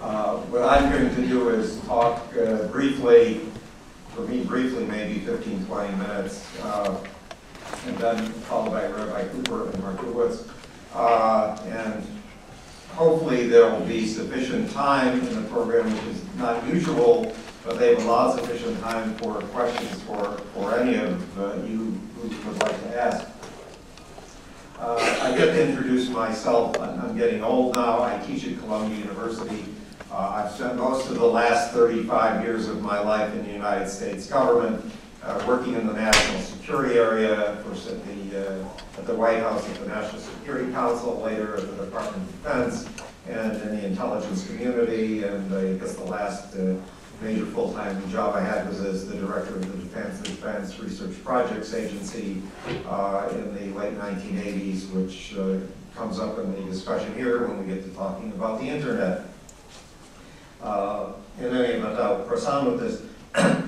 Uh, What I'm going to do is talk uh, briefly, for me briefly, maybe 15, 20 minutes, uh, and then followed by Rabbi Cooper and Markowitz. Uh, And hopefully there will be sufficient time in the program, which is not usual, but they've allowed sufficient time for questions for, for any of uh, you who would like to ask. I get to introduce myself. I'm I'm getting old now. I teach at Columbia University. Uh, I've spent most of the last 35 years of my life in the United States government, uh, working in the national security area, first at the, uh, at the White House, at the National Security Council, later at the Department of Defense, and in the intelligence community. And I guess the last uh, major full-time job I had was as the director of the Defense Defense Research Projects Agency uh, in the late 1980s, which uh, comes up in the discussion here when we get to talking about the internet. Uh, In any event, I'll press on with this.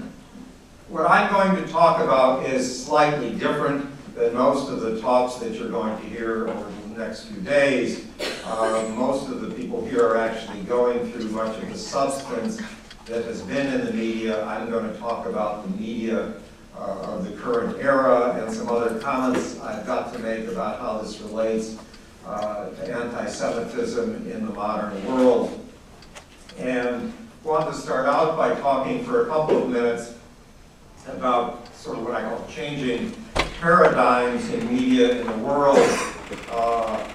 What I'm going to talk about is slightly different than most of the talks that you're going to hear over the next few days. Uh, Most of the people here are actually going through much of the substance that has been in the media. I'm going to talk about the media uh, of the current era and some other comments I've got to make about how this relates uh, to anti-Semitism in the modern world. And want to start out by talking for a couple of minutes about sort of what I call changing paradigms in media in the world. Uh,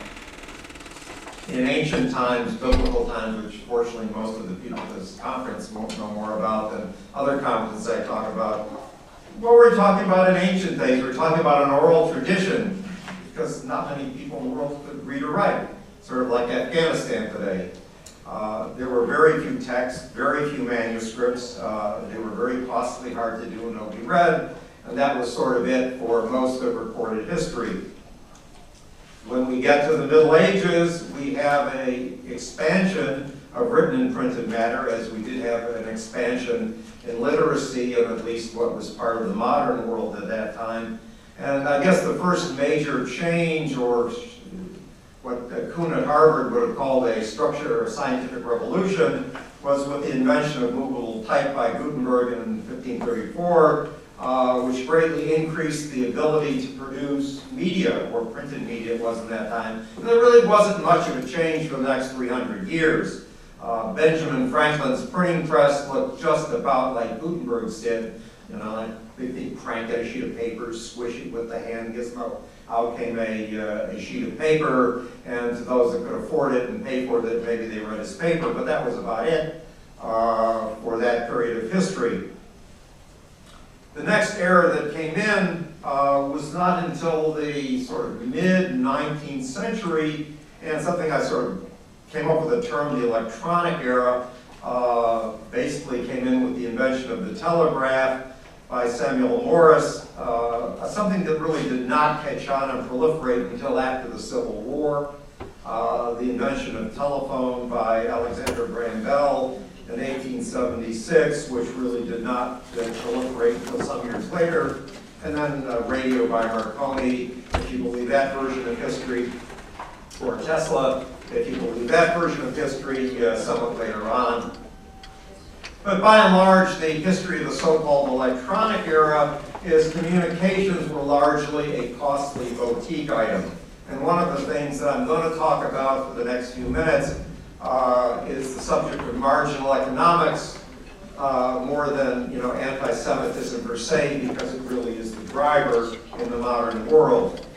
in ancient times, biblical times, which fortunately most of the people at this conference won't know more about than other conferences I talk about. What we're talking about in ancient days, we're talking about an oral tradition, because not many people in the world could read or write, sort of like Afghanistan today. Uh, there were very few texts, very few manuscripts. Uh, they were very costly, hard to do, and nobody read. And that was sort of it for most of recorded history. When we get to the Middle Ages, we have a expansion of written and printed matter, as we did have an expansion in literacy of at least what was part of the modern world at that time. And I guess the first major change, or what Kuhn at Harvard would have called a structure or scientific revolution, was with the invention of movable type by Gutenberg in 1534, uh, which greatly increased the ability to produce media, or printed media it was in that time. And there really wasn't much of a change for the next 300 years. Uh, Benjamin Franklin's printing press looked just about like Gutenberg's did. You know, they, crank at a sheet of paper, squish it with the hand gizmo. Out came a, uh, a sheet of paper, and to those that could afford it and pay for it, maybe they read his paper, but that was about it uh, for that period of history. The next era that came in uh, was not until the sort of mid-19th century, and something I sort of came up with a term, the electronic era, uh, basically came in with the invention of the telegraph by Samuel Morse, uh, something that really did not catch on and proliferate until after the Civil War. Uh, the invention of telephone by Alexander Graham Bell in 1876, which really did not proliferate until some years later. And then uh, radio by Marconi, if you believe that version of history, or Tesla, if you believe that version of history, uh, somewhat later on. But by and large, the history of the so-called electronic era is communications were largely a costly boutique item. And one of the things that I'm going to talk about for the next few minutes uh, is the subject of marginal economics, uh, more than you know anti-Semitism per se, because it really is the driver in the modern world.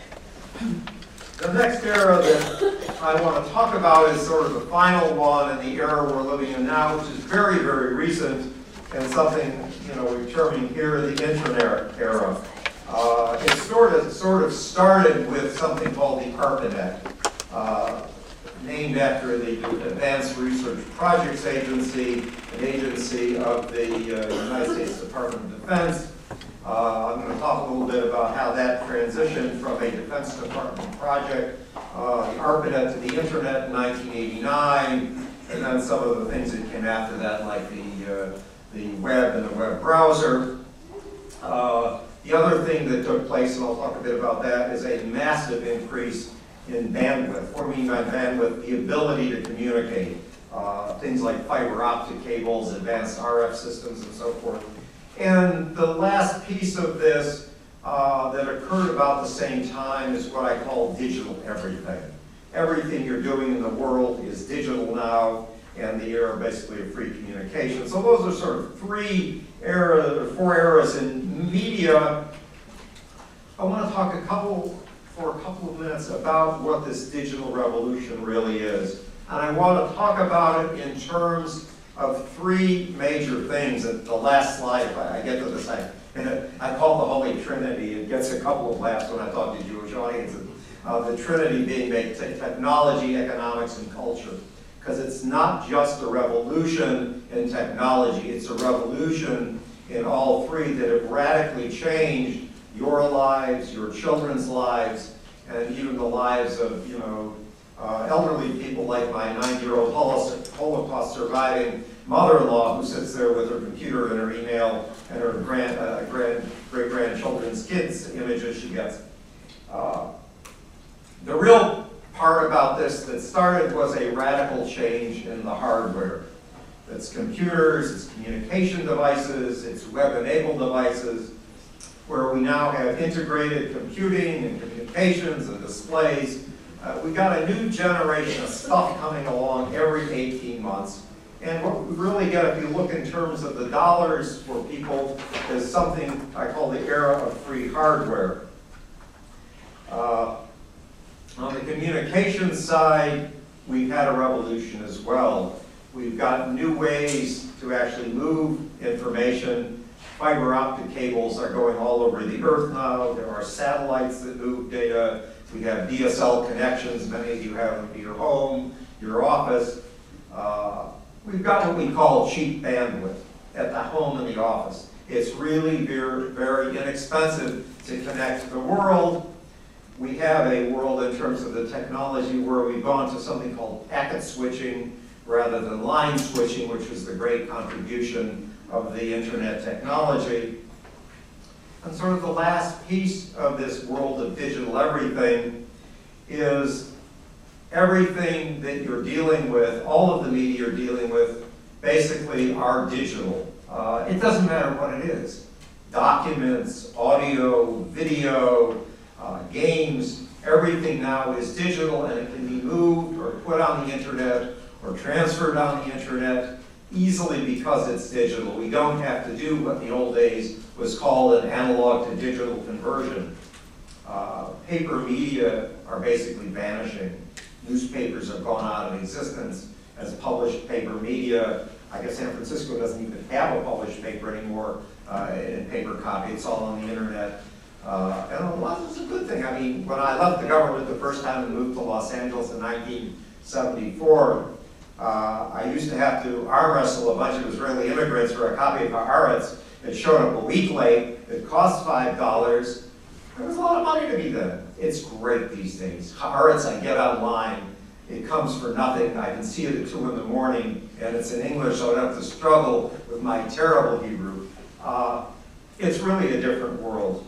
The next era that I want to talk about is sort of the final one in the era we're living in now, which is very, very recent and something you know we're terming here the internet era. Uh, it sort of sort of started with something called the ARPANET, uh, named after the Advanced Research Projects Agency, an agency of the uh, United States Department of Defense. Uh, I'm going to talk a little bit about how that transitioned from a Defense Department project, uh, the ARPANET to the Internet in 1989, and then some of the things that came after that, like the, uh, the web and the web browser. Uh, the other thing that took place, and I'll talk a bit about that, is a massive increase in bandwidth. What do mean by bandwidth? The ability to communicate. uh, things like fiber optic cables, advanced RF systems, and so forth. And the last piece of this uh, that occurred about the same time is what I call digital everything. Everything you're doing in the world is digital now, and the era basically of free communication. So those are sort of three eras, or four eras in media. I want to talk a couple, for a couple of minutes about what this digital revolution really is. And I want to talk about it in terms of three major things. At the last slide, I get to this, I, I call the Holy Trinity. It gets a couple of laughs when I talk to Jewish audiences. Uh, the Trinity being made technology, economics, and culture. Because it's not just a revolution in technology, it's a revolution in all three that have radically changed your lives, your children's lives, and even the lives of, you know, uh, elderly people like my nine-year-old Holocaust surviving mother-in-law who sits there with her computer and her email and her grand, uh, grand, great-grandchildren's kids' images she gets. Uh, the real part about this that started was a radical change in the hardware. It's computers, it's communication devices, it's web-enabled devices, where we now have integrated computing and communications and displays. Uh, we got a new generation of stuff coming along every 18 months. And what we really get, if you look in terms of the dollars for people, is something I call the era of free hardware. Uh, on the communication side, we've had a revolution as well. We've got new ways to actually move information. Fiber optic cables are going all over the earth now. There are satellites that move data. We have DSL connections. Many of you have them to your home, your office. Uh, we've got what we call cheap bandwidth at the home and the office. It's really very, very inexpensive to connect to the world we have a world in terms of the technology where we've gone to something called packet switching rather than line switching, which was the great contribution of the internet technology. And sort of the last piece of this world of digital everything is everything that you're dealing with, all of the media you're dealing with, basically are digital. Uh, it doesn't matter what it is. Documents, audio, video, uh, games, everything now is digital and it can be moved or put on the internet or transferred on the internet easily because it's digital. We don't have to do what the old days was called an analog to digital conversion. Uh, paper media are basically vanishing. Newspapers have gone out of existence as published paper media. I guess San Francisco doesn't even have a published paper anymore uh, in paper copy. It's all on the internet. Uh, and a lot was a good thing. I mean, when I left the government the first time and moved to Los Angeles in 1974, uh, I used to have to arm wrestle a bunch of Israeli immigrants for a copy of Haaretz. It showed up a week late. It cost $5. There was a lot of money to me then. It's great these days. Haaretz, I get online. It comes for nothing. I can see it at 2 in the morning, and it's in English, so I don't have to struggle with my terrible Hebrew. Uh, it's really a different world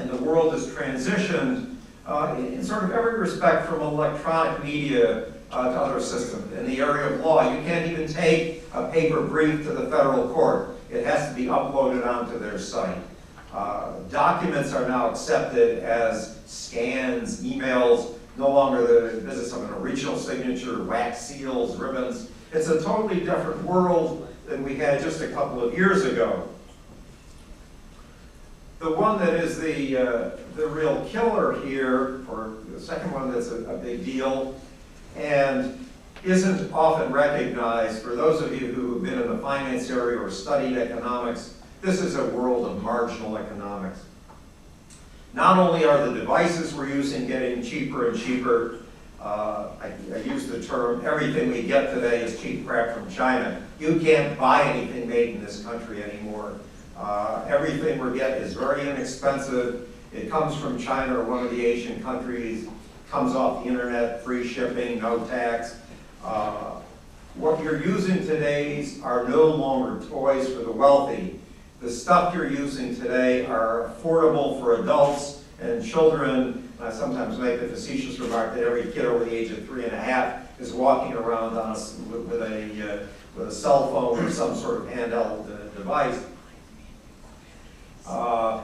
and the world has transitioned uh, in sort of every respect from electronic media uh, to other systems. In the area of law, you can't even take a paper brief to the federal court. It has to be uploaded onto their site. Uh, documents are now accepted as scans, emails, no longer the business of an original signature, wax seals, ribbons. It's a totally different world than we had just a couple of years ago. The one that is the, uh, the real killer here, or the second one that's a, a big deal, and isn't often recognized, for those of you who have been in the finance area or studied economics, this is a world of marginal economics. Not only are the devices we're using getting cheaper and cheaper, uh, I, I, use the term, everything we get today is cheap crap from China. You can't buy anything made in this country anymore. Uh, everything we get is very inexpensive. It comes from China or one of the Asian countries, comes off the internet, free shipping, no tax. Uh, what you're using today are no longer toys for the wealthy. The stuff you're using today are affordable for adults and children. I sometimes make the facetious remark that every kid over the age of three and a half is walking around on a with with a, uh, with a cell phone or some sort of handheld uh, device. Uh,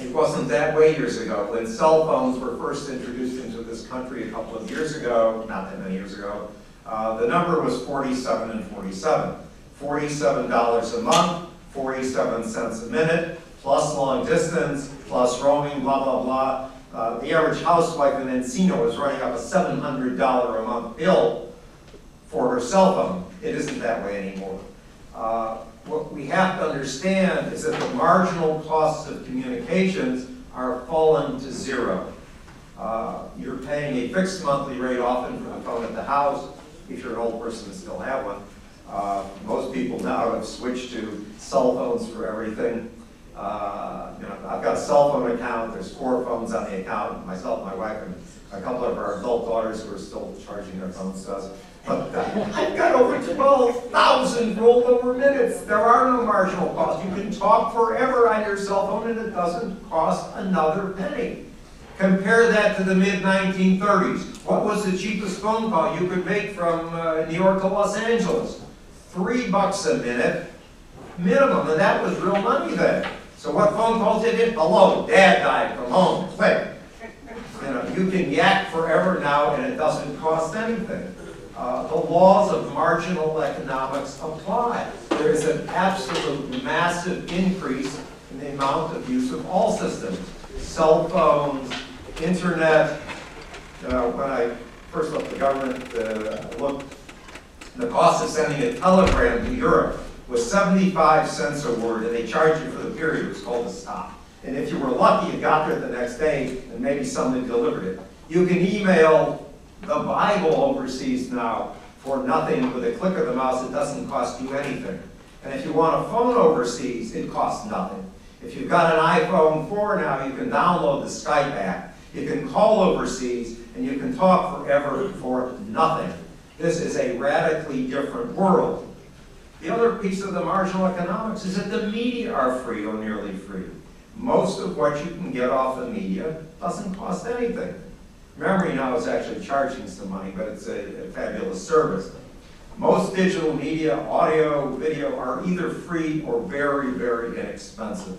It wasn't that way years ago. When cell phones were first introduced into this country a couple of years ago, not that many years ago, uh, the number was 47 and 47. $47 a month, 47 cents a minute, plus long distance, plus roaming, blah, blah, blah. Uh, The average housewife in Encino is running up a $700 a month bill for her cell phone. It isn't that way anymore. Uh, What we have to understand is that the marginal costs of communications are falling to zero. Uh, You're paying a fixed monthly rate often for the phone at the house, if you're an old person and still have one. Uh, Most people now have switched to cell phones for everything. Uh, You know, I've got a cell phone account, there's four phones on the account, myself, my wife, and a couple of our adult daughters who are still charging their phones to us. I've got over twelve thousand rolled over minutes. There are no marginal costs. You can talk forever on your cell phone and it doesn't cost another penny. Compare that to the mid-1930s. What was the cheapest phone call you could make from uh, New York to Los Angeles? Three bucks a minute minimum, and that was real money then. So what phone calls did it? Hello, dad died from home, click. You know, you can yak forever now and it doesn't cost anything. Uh, the laws of marginal economics apply. There is an absolute massive increase in the amount of use of all systems. Cell phones, internet. Uh, when I first left the government, uh, looked, the cost of sending a telegram to Europe was 75 cents a word, and they charged you for the period, it was called a stop. And if you were lucky, you got there the next day, and maybe somebody delivered it. You can email the Bible overseas now for nothing with a click of the mouse. It doesn't cost you anything. And if you want a phone overseas, it costs nothing. If you've got an iPhone 4 now, you can download the Skype app. You can call overseas, and you can talk forever for nothing. This is a radically different world. The other piece of the marginal economics is that the media are free or nearly free. Most of what you can get off the media doesn't cost anything. Memory now is actually charging some money, but it's a, a fabulous service. Most digital media, audio, video, are either free or very, very inexpensive.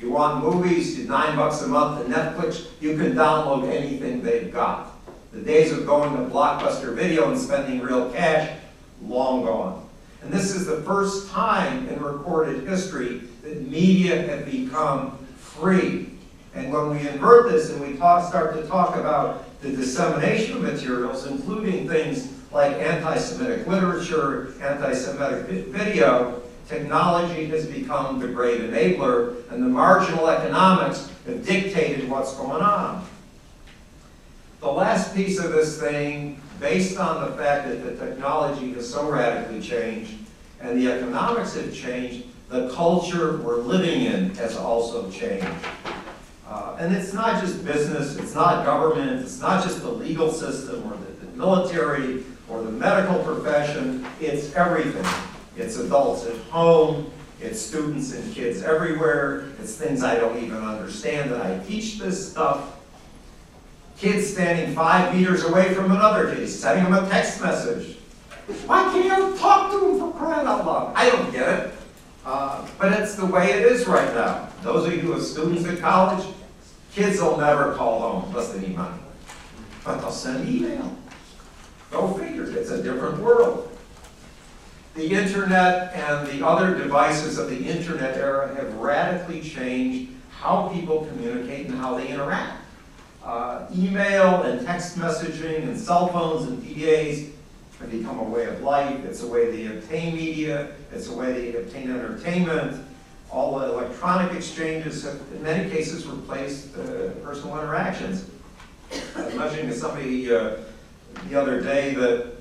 You want movies, you nine bucks a month to Netflix, you can download anything they've got. The days of going to Blockbuster Video and spending real cash, long gone. And this is the first time in recorded history that media have become free. And when we invert this and we talk, start to talk about the dissemination of materials, including things like anti-Semitic literature, anti-Semitic video, technology has become the great enabler, and the marginal economics have dictated what's going on. The last piece of this thing, based on the fact that the technology has so radically changed and the economics have changed, the culture we're living in has also changed. Uh, and it's not just business, it's not government, it's not just the legal system or the, the military or the medical profession, it's everything. It's adults at home, it's students and kids everywhere, it's things I don't even understand that I teach this stuff. Kids standing five meters away from another kid, sending them a text message. Why can't you talk to them for crying out loud? I don't get it. Uh, but it's the way it is right now. Those of you who are students at college, kids will never call home unless they need money. But they'll send email. Go figure, it's a different world. The internet and the other devices of the internet era have radically changed how people communicate and how they interact. Uh, email and text messaging and cell phones and PDAs have become a way of life. It's a way they obtain media. It's a way they obtain entertainment. All the electronic exchanges have, in many cases, replaced uh, personal interactions. I was mentioning to somebody uh, the other day that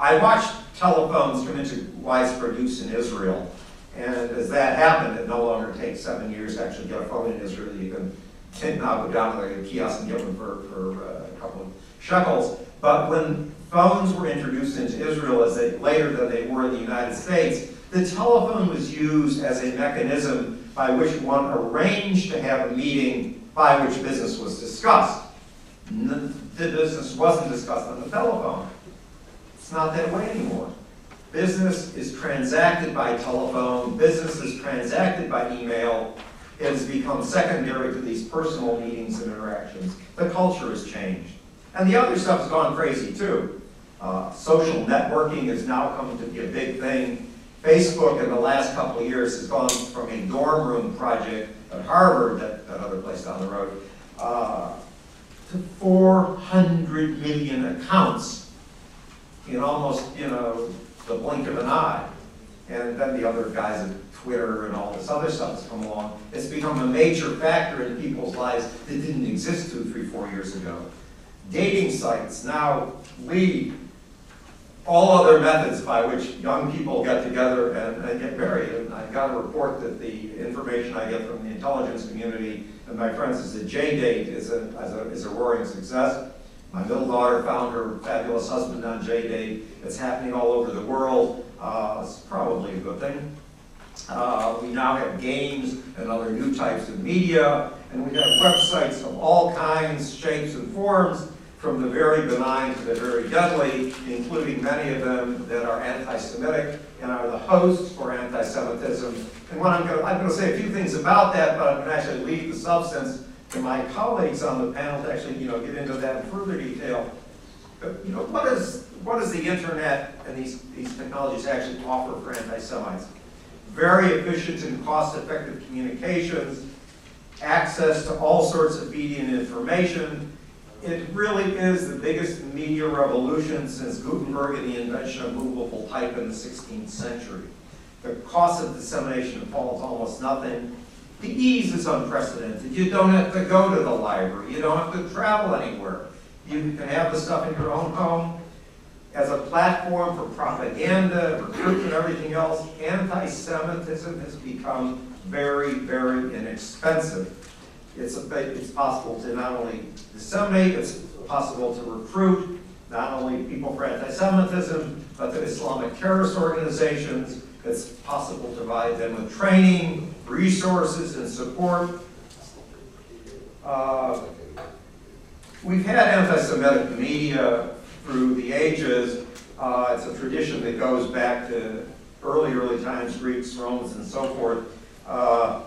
I watched telephones come into widespread use in Israel. And as that happened, it no longer takes seven years to actually get a phone in Israel. You can now go down to the kiosk and get one for, for uh, a couple of shekels. But when phones were introduced into Israel as they, later than they were in the United States, the telephone was used as a mechanism by which one arranged to have a meeting by which business was discussed. the business wasn't discussed on the telephone. It's not that way anymore. Business is transacted by telephone, business is transacted by email. It has become secondary to these personal meetings and interactions. The culture has changed. And the other stuff has gone crazy too. Uh, social networking has now come to be a big thing. Facebook in the last couple of years has gone from a dorm room project at Harvard, that, that other place down the road, uh, to 400 million accounts in almost, you know, the blink of an eye. And then the other guys at Twitter and all this other stuff has come along. It's become a major factor in people's lives that didn't exist two, three, four years ago. Dating sites now lead all other methods by which young people get together and, and get married. And I got a report that the information I get from the intelligence community and my friends is that J-Date is a, is a, is a roaring success. My middle daughter found her fabulous husband on J-Date. It's happening all over the world. Uh, it's probably a good thing. Uh, we now have games and other new types of media, and we have websites of all kinds, shapes, and forms, from the very benign to the very deadly, including many of them that are anti-Semitic and are the hosts for anti-Semitism. And what I'm going to, I'm going to say a few things about that, but I'm going to actually leave the substance to my colleagues on the panel to actually, you know, get into that in further detail. But, you know, what is, what does the internet and these, these technologies actually offer for anti-Semites? Very efficient and cost-effective communications, access to all sorts of media and information. It really is the biggest media revolution since Gutenberg and the invention of movable type in the 16th century. The cost of dissemination falls almost nothing. The ease is unprecedented. You don't have to go to the library. You don't have to travel anywhere. You can have the stuff in your own home. As a platform for propaganda, recruitment, everything else, anti-Semitism has become very, very inexpensive. It's, a, it's possible to not only disseminate, it's possible to recruit not only people for anti-Semitism, but to Islamic terrorist organizations. It's possible to provide them with training, resources, and support. Uh, we've had anti-Semitic media through the ages. Uh, it's a tradition that goes back to early, early times, Greeks, Romans, and so forth. Uh,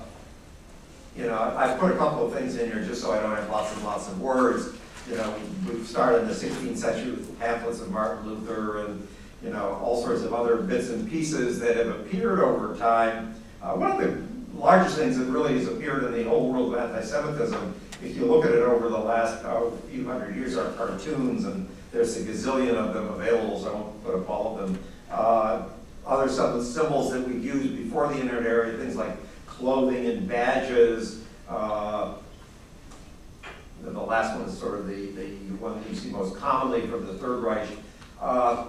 you know, I've put a couple of things in here just so I don't have lots and lots of words. You know, we've started in the 16th century with pamphlets of Martin Luther and, you know, all sorts of other bits and pieces that have appeared over time. Uh, one of the largest things that really has appeared in the whole world of anti-Semitism, if you look at it over the last oh, few hundred years, are cartoons, and there's a gazillion of them available, so I won't put up all of them. Uh, other symbols that we've used before the internet area, things like clothing and badges. Uh, the last one is sort of the, the one that you see most commonly from the Third Reich. Uh,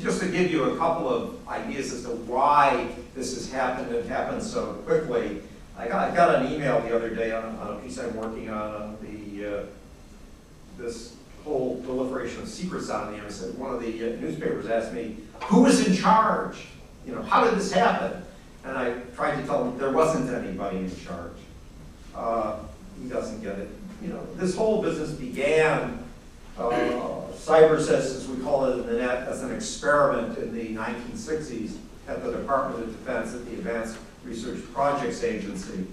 just to give you a couple of ideas as to why this has happened and happened so quickly, I got, I got an email the other day on, on a piece I'm working on on the uh, this whole proliferation of secrets on the internet. One of the uh, newspapers asked me, "Who was in charge? You know, how did this happen?" And I tried to tell him there wasn't anybody in charge. Uh, he doesn't get it. You know, this whole business began, uh, CyberSys, as we call it in the net, as an experiment in the 1960s at the Department of Defense at the Advanced Research Projects Agency.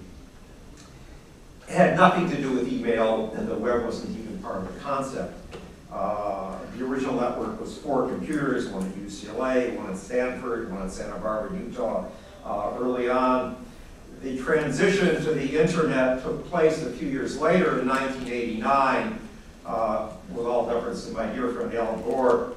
It had nothing to do with email, and the web wasn't even part of the concept. Uh, the original network was four computers, one at UCLA, one at Stanford, one at Santa Barbara, Utah, uh, early on. The transition to the internet took place a few years later in 1989, uh, with all deference to my dear friend Al Gore,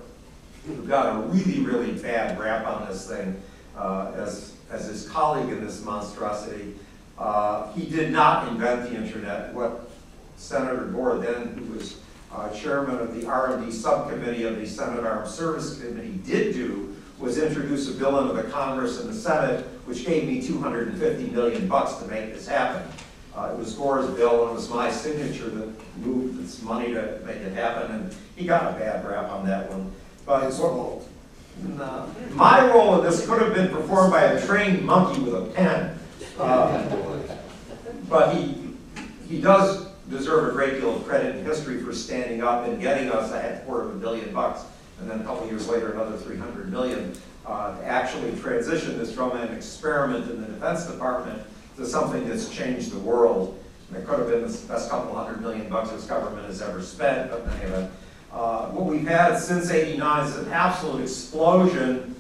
who got a really, really bad rap on this thing uh, as, as his colleague in this monstrosity. Uh, he did not invent the internet. What Senator Gore then, who was uh, chairman of the R&D subcommittee of the Senate Armed Service Committee, did do was introduce a bill into the Congress and the Senate, which gave me 250 million bucks to make this happen. Uh, it was Gore's bill, and it was my signature that moved this money to make it happen, and he got a bad rap on that one. But it's no, my role in this could have been performed by a trained monkey with a pen. Uh, but he, he does deserve a great deal of credit in history for standing up and getting us a quarter of a billion bucks, and then a couple years later, another 300 million, uh, to actually transition this from an experiment in the Defense Department to something that's changed the world. And it could have been the best couple hundred million bucks this government has ever spent, but in any event. Uh, what we've had since 89 is an absolute explosion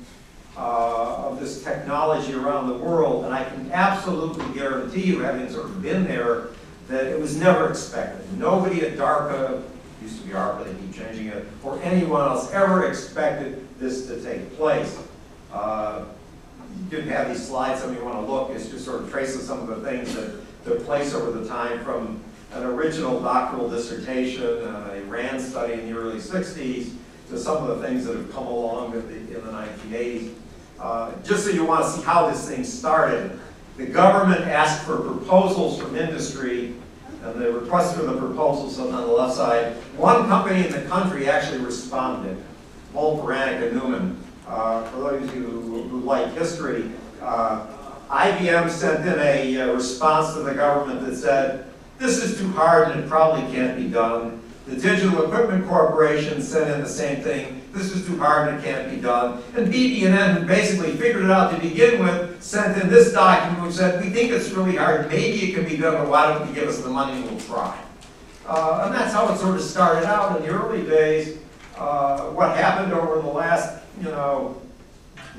uh, of this technology around the world, and I can absolutely guarantee you, having sort of been there, that it was never expected. Nobody at DARPA, used to be ARPA, they keep changing it, or anyone else ever expected this to take place. Uh, you didn't have these slides, some of you want to look, it's just sort of traces some of the things that took place over the time from an original doctoral dissertation, uh, a RAND study in the early 60s, to some of the things that have come along in the, in the 1980s. Uh, just so you want to see how this thing started, the government asked for proposals from industry, the request for the proposals on the left side. One company in the country actually responded, Bolt, Beranek, and Newman. Uh, for those of you who, who like history, uh, IBM sent in a uh, response to the government that said, this is too hard and it probably can't be done. The Digital Equipment Corporation sent in the same thing. This is too hard and it can't be done. And BB&N, who basically figured it out to begin with, sent in this document which said, we think it's really hard, maybe it can be done, but why don't you give us the money and we'll try. Uh, and that's how it sort of started out in the early days. Uh, what happened over the last, you know,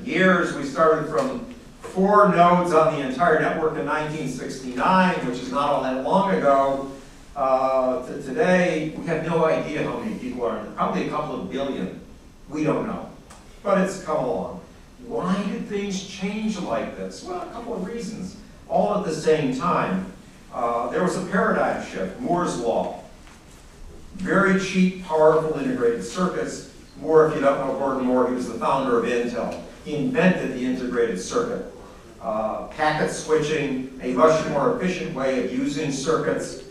years, we started from four nodes on the entire network in 1969, which is not all that long ago, uh, to today, we have no idea how many people are. Probably a couple of billion. We don't know. But it's come along. Why did things change like this? Well, a couple of reasons, all at the same time. Uh, there was a paradigm shift, Moore's Law. Very cheap, powerful integrated circuits. Moore, if you don't know Gordon Moore, he was the founder of Intel. He invented the integrated circuit. Uh, packet switching, a much more efficient way of using circuits,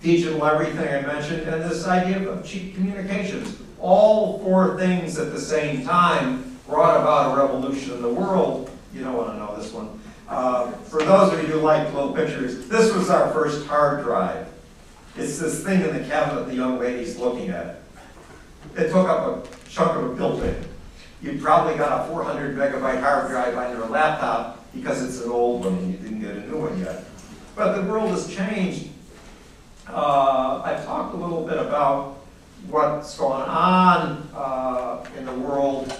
digital everything I mentioned, and this idea of cheap communications. All four things at the same time brought about a revolution in the world. You don't want to know this one. Uh, for those of you who like little pictures, this was our first hard drive. It's this thing in the cabinet the young lady's looking at. It took up a chunk of a building. You probably got a 400 megabyte hard drive on your laptop because it's an old one and you didn't get a new one yet. But the world has changed. Uh, I've talked a little bit about what's going on uh, in the world.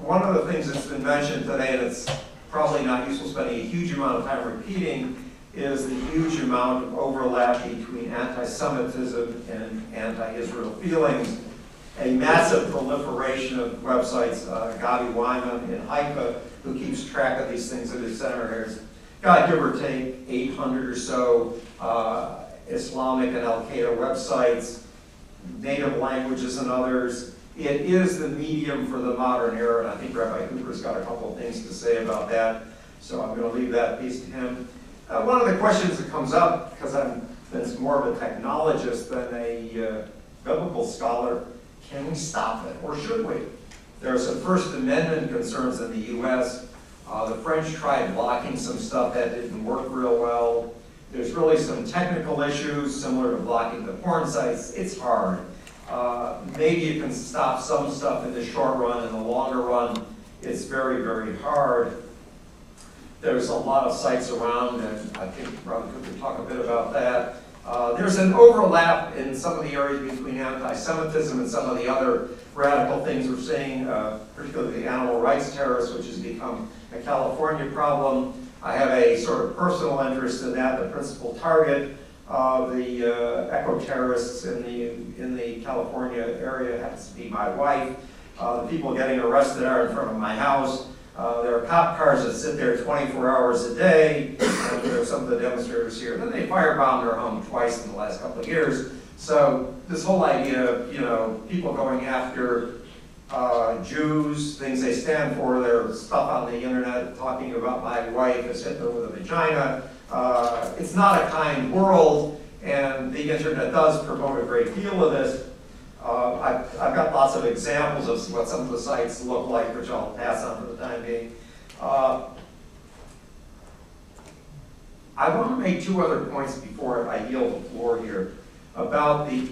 One of the things that's been mentioned today, and it's probably not useful spending a huge amount of time repeating, is the huge amount of overlap between anti-Semitism and anti-Israel feelings. A massive proliferation of websites, uh, Gabi Weimann in Haifa, who keeps track of these things at his center here, got give or take 800 or so uh, Islamic and Al-Qaeda websites, native languages and others. It is the medium for the modern era, and I think Rabbi Cooper's got a couple of things to say about that, so I'm going to leave that piece to him. Uh, one of the questions that comes up, because I'm been more of a technologist than a uh, biblical scholar, can we stop it, or should we? There are some First Amendment concerns in the U.S. Uh, the French tried blocking some stuff that didn't work real well. There's really some technical issues similar to blocking the porn sites. It's hard. Uh, maybe you can stop some stuff in the short run. In the longer run, it's very, very hard. There's a lot of sites around, and I think Robert could talk a bit about that. Uh, there's an overlap in some of the areas between anti-Semitism and some of the other radical things we're seeing, uh, particularly the animal rights terrorists, which has become a California problem. I have a sort of personal interest in that. The principal target of the uh, eco-terrorists in the, in the California area happens to be my wife. Uh, the people getting arrested are in front of my house. Uh, there are cop cars that sit there 24 hours a day. Uh, there are some of the demonstrators here. Then they firebombed our home twice in the last couple of years. So this whole idea of, you know, people going after uh, Jews, things they stand for, there's stuff on the internet talking about my wife as Hitler with a vagina. Uh, it's not a kind world, and the internet does promote a great deal of this. Uh, I've, I've, got lots of examples of what some of the sites look like, which I'll pass on for the time being. Uh, I want to make two other points before I yield the floor here about the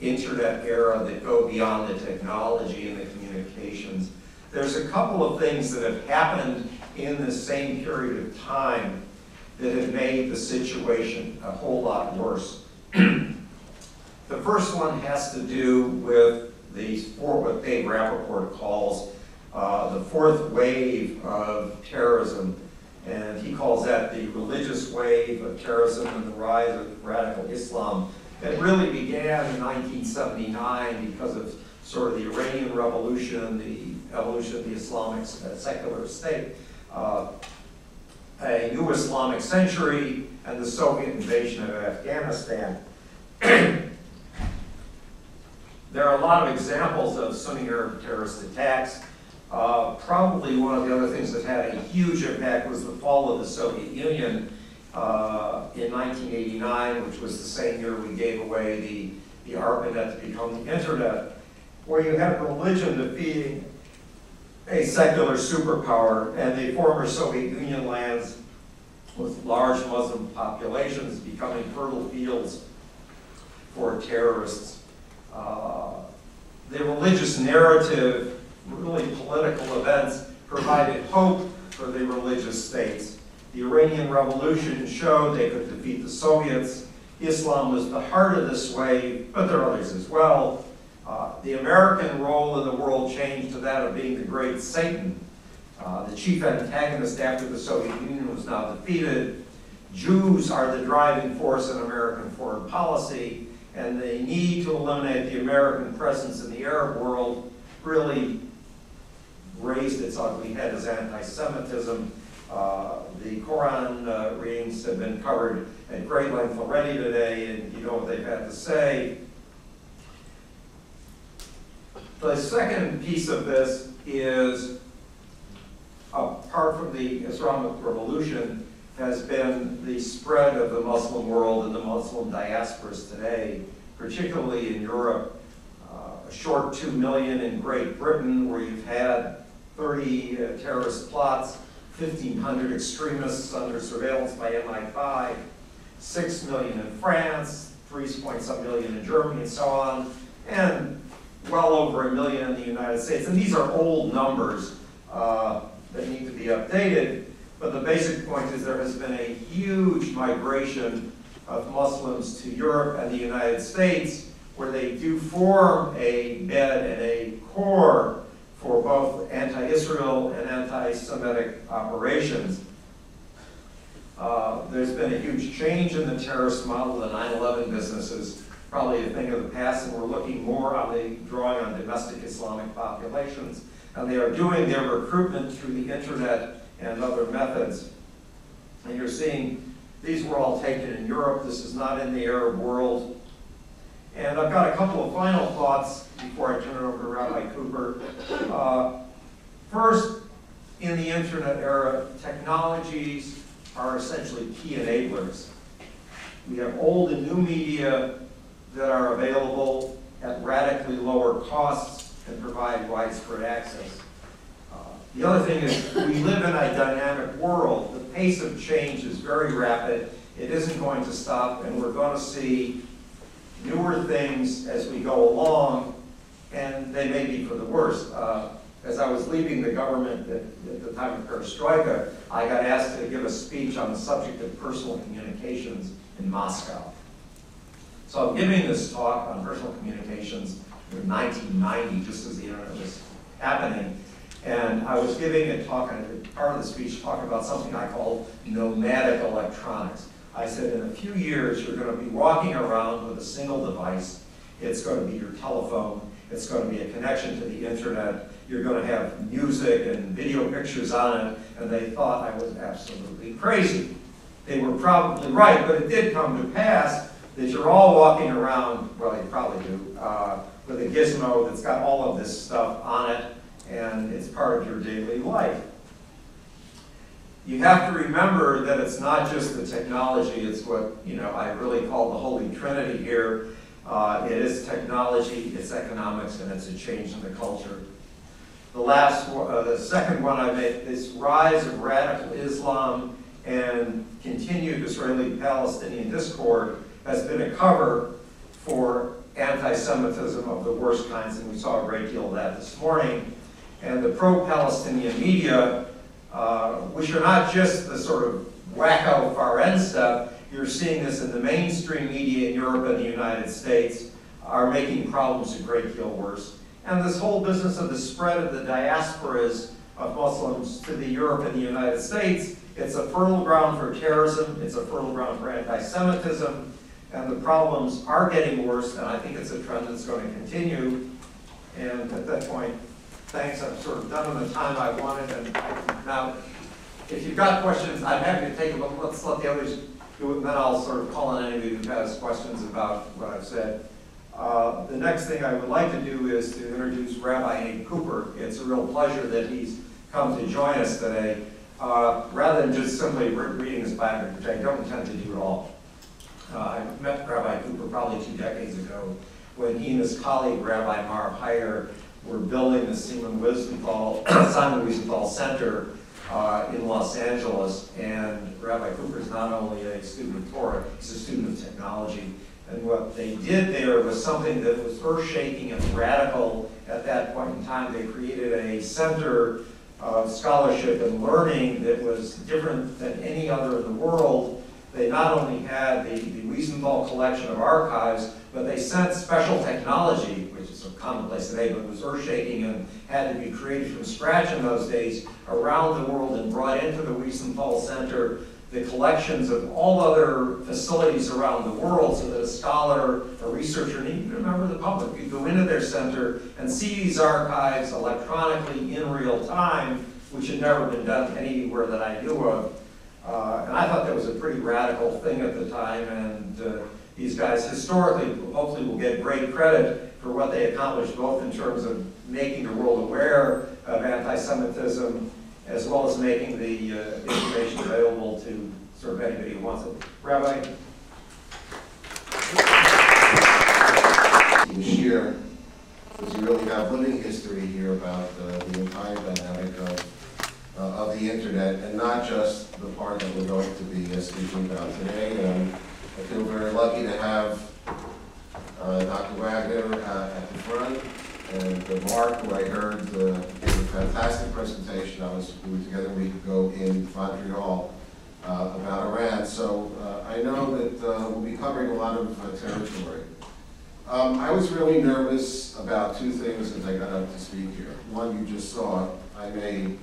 internet era that go beyond the technology and the communications. There's a couple of things that have happened in the same period of time that have made the situation a whole lot worse. the first one has to do with the what Dave Rapoport calls uh, the fourth wave of terrorism. And he calls that the religious wave of terrorism and the rise of radical Islam. It really began in 1979 because of sort of the Iranian Revolution, the evolution of the Islamic secular state, uh, a new Islamic century, and the Soviet invasion of Afghanistan. there are a lot of examples of Sunni Arab terrorist attacks. Uh, probably one of the other things that had a huge impact was the fall of the Soviet Union uh, in 1989, which was the same year we gave away the, the ARPANET to become the Internet, where you had religion defeating a secular superpower and the former Soviet Union lands with large Muslim populations becoming fertile fields for terrorists. Uh, the religious narrative really political events provided hope for the religious states. The Iranian Revolution showed they could defeat the Soviets. Islam was the heart of this wave, but there are others as well. Uh, the American role in the world changed to that of being the great Satan. Uh, the chief antagonist after the Soviet Union was now defeated. Jews are the driving force in American foreign policy, and the need to eliminate the American presence in the Arab world really raised its ugly head as anti-Semitism. Uh, the Koran uh, readings have been covered at great length already today, and you know what they've had to say. The second piece of this is, apart from the Islamic Revolution, has been the spread of the Muslim world and the Muslim diasporas today, particularly in Europe. Uh, a short two million in Great Britain, where you've had 30 uh, terrorist plots, 1,500 extremists under surveillance by MI5, 6 million in France, 3 point some million in Germany, and so on, and well over a million in the United States. And these are old numbers uh, that need to be updated, but the basic point is there has been a huge migration of Muslims to Europe and the United States, where they do form a bed and a core for both anti-Israel and anti-Semitic operations. Uh, there's been a huge change in the terrorist model. The 9-11 business is probably a thing of the past, and we're looking more on the drawing on domestic Islamic populations. And they are doing their recruitment through the internet and other methods. And you're seeing these were all taken in Europe. This is not in the Arab world. And I've got a couple of final thoughts before I turn it over to Rabbi Cooper. Uh, first, in the internet era, technologies are essentially key enablers. We have old and new media that are available at radically lower costs and provide widespread access. Uh, the other thing is we live in a dynamic world. The pace of change is very rapid. It isn't going to stop, and we're going to see newer things as we go along, and they may be for the worse. Uh, as I was leaving the government at, at, the time of perestroika, I got asked to give a speech on the subject of personal communications in Moscow. So I'm giving this talk on personal communications in 1990, just as the internet was happening. And I was giving a talk, and part of the speech talking about something I call nomadic electronics. I said, in a few years, you're going to be walking around with a single device. It's going to be your telephone. It's going to be a connection to the internet. You're going to have music and video pictures on it. And they thought I was absolutely crazy. They were probably right, but it did come to pass that you're all walking around, well, you probably do, uh, with a gizmo that's got all of this stuff on it, and it's part of your daily life you have to remember that it's not just the technology, it's what you know I really call the Holy Trinity here. Uh, it is technology, it's economics, and it's a change in the culture. The last, uh, the second one I made, this rise of radical Islam and continued Israeli-Palestinian discord has been a cover for anti-Semitism of the worst kinds, and we saw a great deal of that this morning. And the pro-Palestinian media, uh, which are not just the sort of wacko far end stuff, you're seeing this in the mainstream media in Europe and the United States, are making problems a great deal worse. And this whole business of the spread of the diasporas of Muslims to the Europe and the United States, it's a fertile ground for terrorism, it's a fertile ground for anti-Semitism, and the problems are getting worse, and I think it's a trend that's going to continue. And at that point, thanks, I'm sort of done with the time I wanted, and now, if you've got questions, I'm happy to take them, but let's let the others do it, and then I'll sort of call on any of you who has questions about what I've said. Uh, the next thing I would like to do is to introduce Rabbi Hank Cooper. It's a real pleasure that he's come to join us today, uh, rather than just simply re reading his background, which I don't intend to do at all. Uh, I met Rabbi Cooper probably two decades ago when he and his colleague Rabbi Marv Hier were building the Simon Wiesenthal, Simon Wiesenthal Center uh, in Los Angeles. And Rabbi Cooper is not only a student of Torah, he's a student of technology. And what they did there was something that was earth-shaking and radical at that point in time. They created a center of scholarship and learning that was different than any other in the world. They not only had the, the Wiesenthal collection of archives, but they sent special technology, which is so commonplace today, but was earth-shaking and had to be created from scratch in those days, around the world and brought into the Wiesenthal Center the collections of all other facilities around the world so that a scholar, a researcher, and even a member of the public could go into their center and see these archives electronically in real time, which had never been done anywhere that I knew of. Uh, and I thought that was a pretty radical thing at the time, and uh, these guys historically hopefully will get great credit for what they accomplished both in terms of making the world aware of anti-Semitism as well as making the uh, information available to sort of anybody who wants it. Rabbi? Share, because you really have living history here about uh, the entire dynamic of, uh, of the internet, and not just the part that we're going to be uh, speaking about today. And I feel very lucky to have uh, Dr. Wagner uh, at the front, and Mark, who I heard uh, gave a fantastic presentation. I was, we were together a week ago in Montreal uh, about Iran. So uh, I know that we'll be covering a lot of territory. Um, I was really nervous about two things as I got up to speak here. One you just saw, I may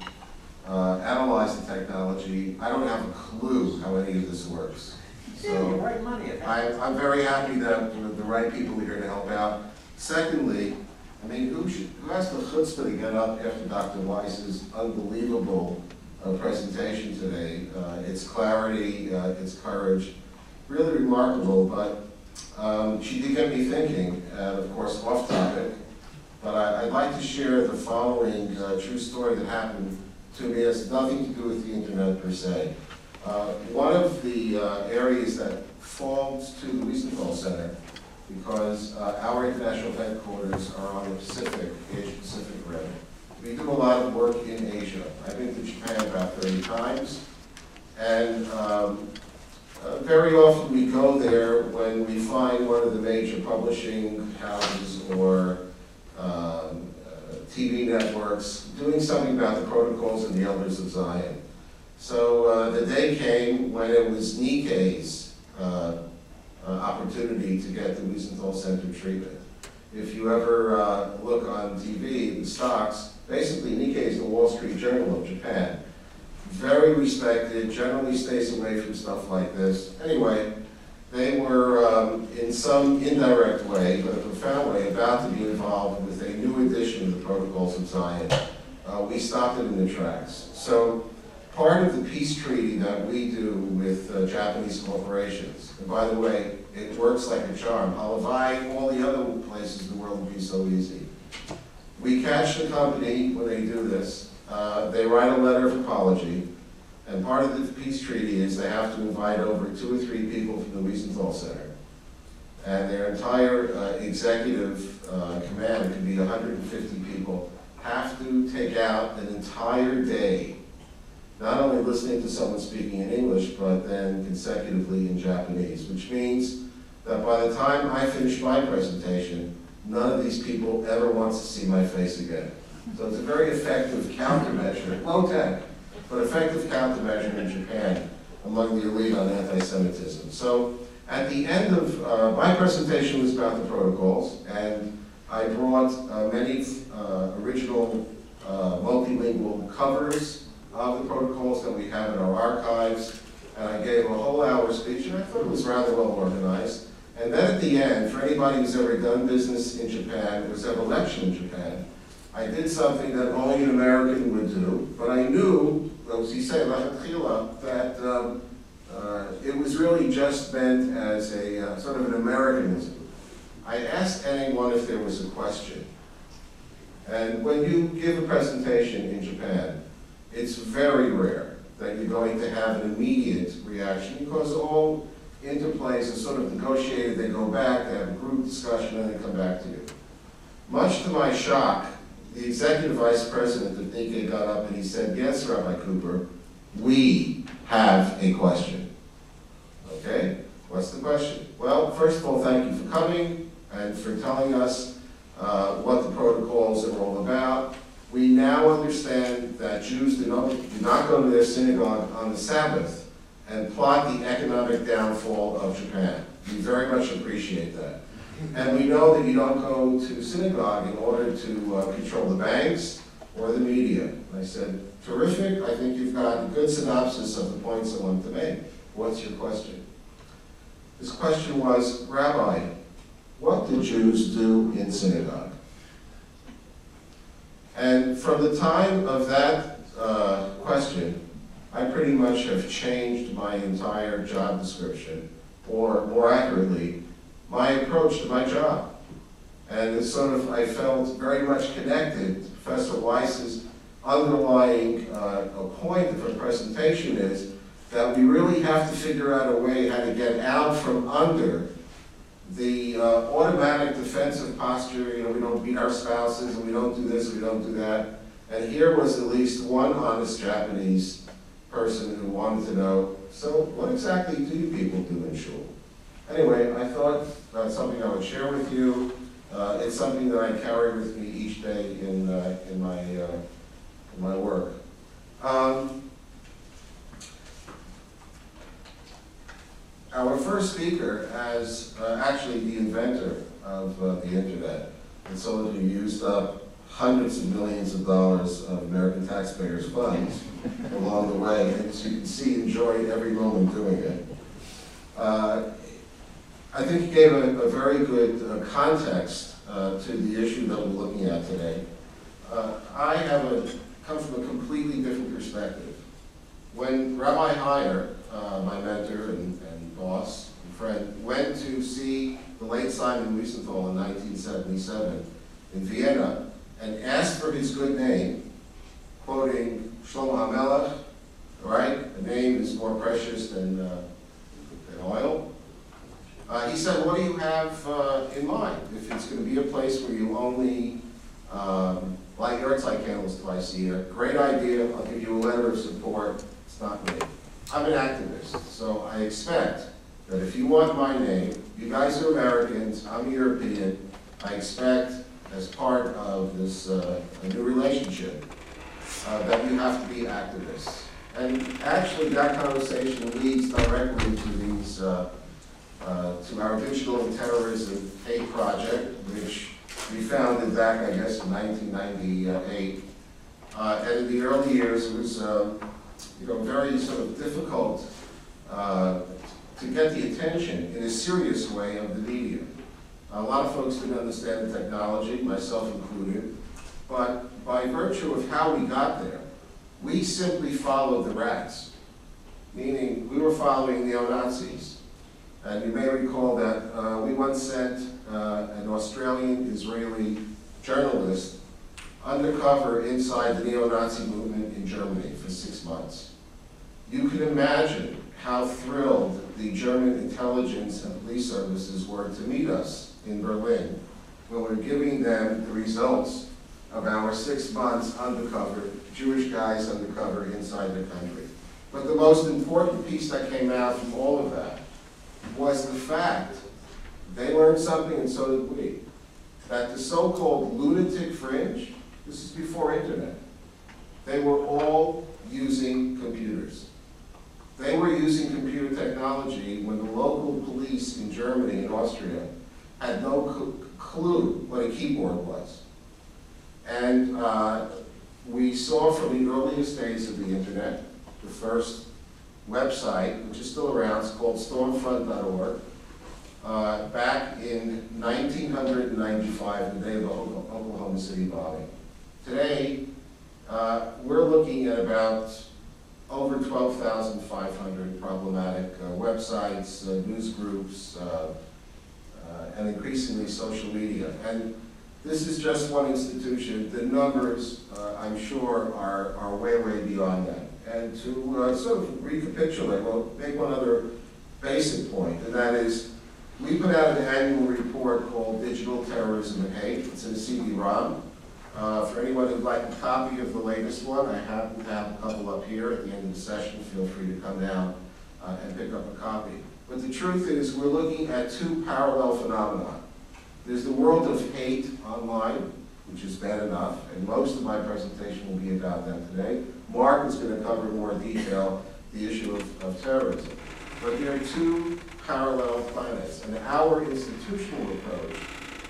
uh, analyze the technology. I don't have a clue how any of this works. Yeah, you write money. I, I'm very happy that the right people are here to help out. Secondly, I mean, who should, who has the chutzpah to get up after Dr. Weiss's unbelievable uh, presentation today? Uh, its clarity, uh, its courage, really remarkable, but um, she did get me thinking, and of course off topic, but I, would like to share the following uh, true story that happened to me. Has nothing to do with the internet per se. Uh, one of the uh, areas that falls to the Wiesenthal Center because uh, our international headquarters are on the Pacific, Asia Pacific Rim. We do a lot of work in Asia. I've been to Japan about 30 times, and um, uh, very often we go there when we find one of the major publishing houses or uh, TV networks doing something about the protocols and the elders of Zion. So uh, the day came when it was Nikkei's uh, uh, opportunity to get the Wiesenthal Center treatment. If you ever uh, look on TV, the stocks, basically Nikkei is the Wall Street Journal of Japan. Very respected, generally stays away from stuff like this. Anyway, they were um, in some indirect way, but a profound way, about to be involved with a new edition of the Protocols of Zion. Uh, we stopped it in the tracks. So part of the peace treaty that we do with uh, Japanese corporations, and by the way, it works like a charm. Halavai, all the other places in the world would be so easy. We catch the company when they do this. Uh, they write a letter of apology, and part of the peace treaty is they have to invite over two or three people from the Wiesenthal Center. And their entire uh, executive uh, command could be 150 people, have to take out an entire day not only listening to someone speaking in English, but then consecutively in Japanese, which means that by the time I finish my presentation, none of these people ever wants to see my face again. So it's a very effective countermeasure, low tech, but effective countermeasure in Japan among the elite on anti-Semitism. So at the end of, uh, my presentation was about the protocols, and I brought uh, many uh, original uh, multilingual covers of the protocols that we have in our archives, and I gave a whole hour speech, and I thought it was rather well organized. And then at the end, for anybody who's ever done business in Japan, who's ever lectured in Japan, I did something that only an American would do, but I knew, as he said, that um, uh, it was really just meant as a uh, sort of an Americanism. I asked anyone if there was a question. And when you give a presentation in Japan, it's very rare that you're going to have an immediate reaction because all interplays are sort of negotiated, they go back, they have a group discussion, and they come back to you. Much to my shock, the executive vice president of Nikkei got up and he said, yes, Rabbi Cooper, we have a question. Okay, what's the question? Well, first of all, thank you for coming and for telling us uh, what the protocols are all about. We now understand that Jews do not, do not go to their synagogue on the Sabbath and plot the economic downfall of Japan. We very much appreciate that. And we know that you don't go to synagogue in order to uh, control the banks or the media. I said, terrific, I think you've got a good synopsis of the points I wanted to make. What's your question? His question was, Rabbi, what do Jews do in synagogue? And from the time of that uh, question, I pretty much have changed my entire job description, or more accurately, my approach to my job. And it's sort of, I felt very much connected Professor Weiss's underlying uh, point of her presentation is that we really have to figure out a way how to get out from under the uh, automatic defensive posture, you know, we don't beat our spouses, and we don't do this, we don't do that. And here was at least one honest Japanese person who wanted to know, so what exactly do you people do in shul? Anyway, I thought that's something I would share with you. Uh, it's something that I carry with me each day in, uh, in my, uh, in my work. Um, Our first speaker, as uh, actually the inventor of uh, the internet, and someone who used up hundreds of millions of dollars of American taxpayers' funds along the way, and as you can see, enjoyed every moment doing it. Uh, I think he gave a, a very good uh, context uh, to the issue that we're looking at today. Uh, I have a, come from a completely different perspective. When Rabbi Hier, uh, my mentor and, and boss and friend, went to see the late Simon Wiesenthal in 1977 in Vienna and asked for his good name, quoting Shlomo HaMelech, right? A name is more precious than, uh, than oil. Uh, he said, what do you have uh, in mind? If it's going to be a place where you only um, light yahrzeit candles twice a year, great idea. I'll give you a letter of support. It's not me. I'm an activist, so I expect that if you want my name, you guys are Americans, I'm European, I expect as part of this uh, new relationship uh, that you have to be activists. And actually, that conversation leads directly to these uh, uh, to our Digital Terrorism Hate Project, which we founded back, I guess, in 1998. Uh, and in the early years, it was, um, you know, very sort of difficult uh, to get the attention in a serious way of the media. A lot of folks didn't understand the technology, myself included, but by virtue of how we got there, we simply followed the rats, meaning we were following neo-Nazis. And you may recall that uh, we once sent uh, an Australian Israeli journalist undercover inside the neo-Nazi movement in Germany for six months. You can imagine how thrilled the German intelligence and police services were to meet us in Berlin when we were giving them the results of our six months undercover Jewish guys undercover inside the country. But the most important piece that came out from all of that was the fact, they learned something and so did we, that the so-called lunatic fringe, this is before internet, they were all using computers. They were using computer technology when the local police in Germany and Austria had no cl- clue what a keyboard was. And uh, we saw from the earliest days of the internet, the first website, which is still around, it's called stormfront.org, uh, back in 1995, the day of the Oklahoma City bombing. Today, uh, we're looking at about over 12,500 problematic uh, websites, uh, news groups, uh, uh, and increasingly social media. And this is just one institution. The numbers, I'm sure, are, are way, way beyond that. And to uh, sort of recapitulate, well, make one other basic point, and that is, we put out an annual report called Digital Terrorism and Hate. It's in a CD-ROM. Uh, For anyone who'd like a copy of the latest one, I happen to have a couple up here at the end of the session. Feel free to come down uh, and pick up a copy. But the truth is, we're looking at two parallel phenomena. There's the world of hate online, which is bad enough, and most of my presentation will be about that today. Mark is going to cover more detail the issue of, of terrorism. But there are two parallel planets, and our institutional approach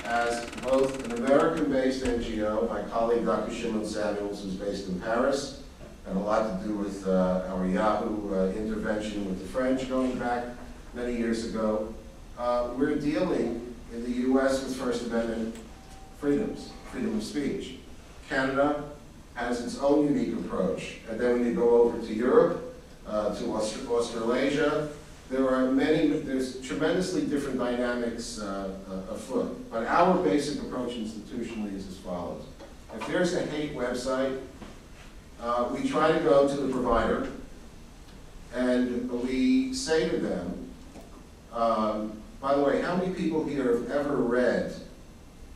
as both an American-based NGO, my colleague Dr. Shimon Samuels, who's based in Paris, and a lot to do with uh, our Yahoo uh, intervention with the French going back many years ago. Uh, We're dealing in the U.S. with First Amendment freedoms, freedom of speech. Canada has its own unique approach. And then when you go over to Europe, uh, to Aust- Australasia, there are many, there's tremendously different dynamics uh, uh, afoot. But our basic approach institutionally is as follows. If there's a hate website, uh, we try to go to the provider and we say to them, um, by the way, how many people here have ever read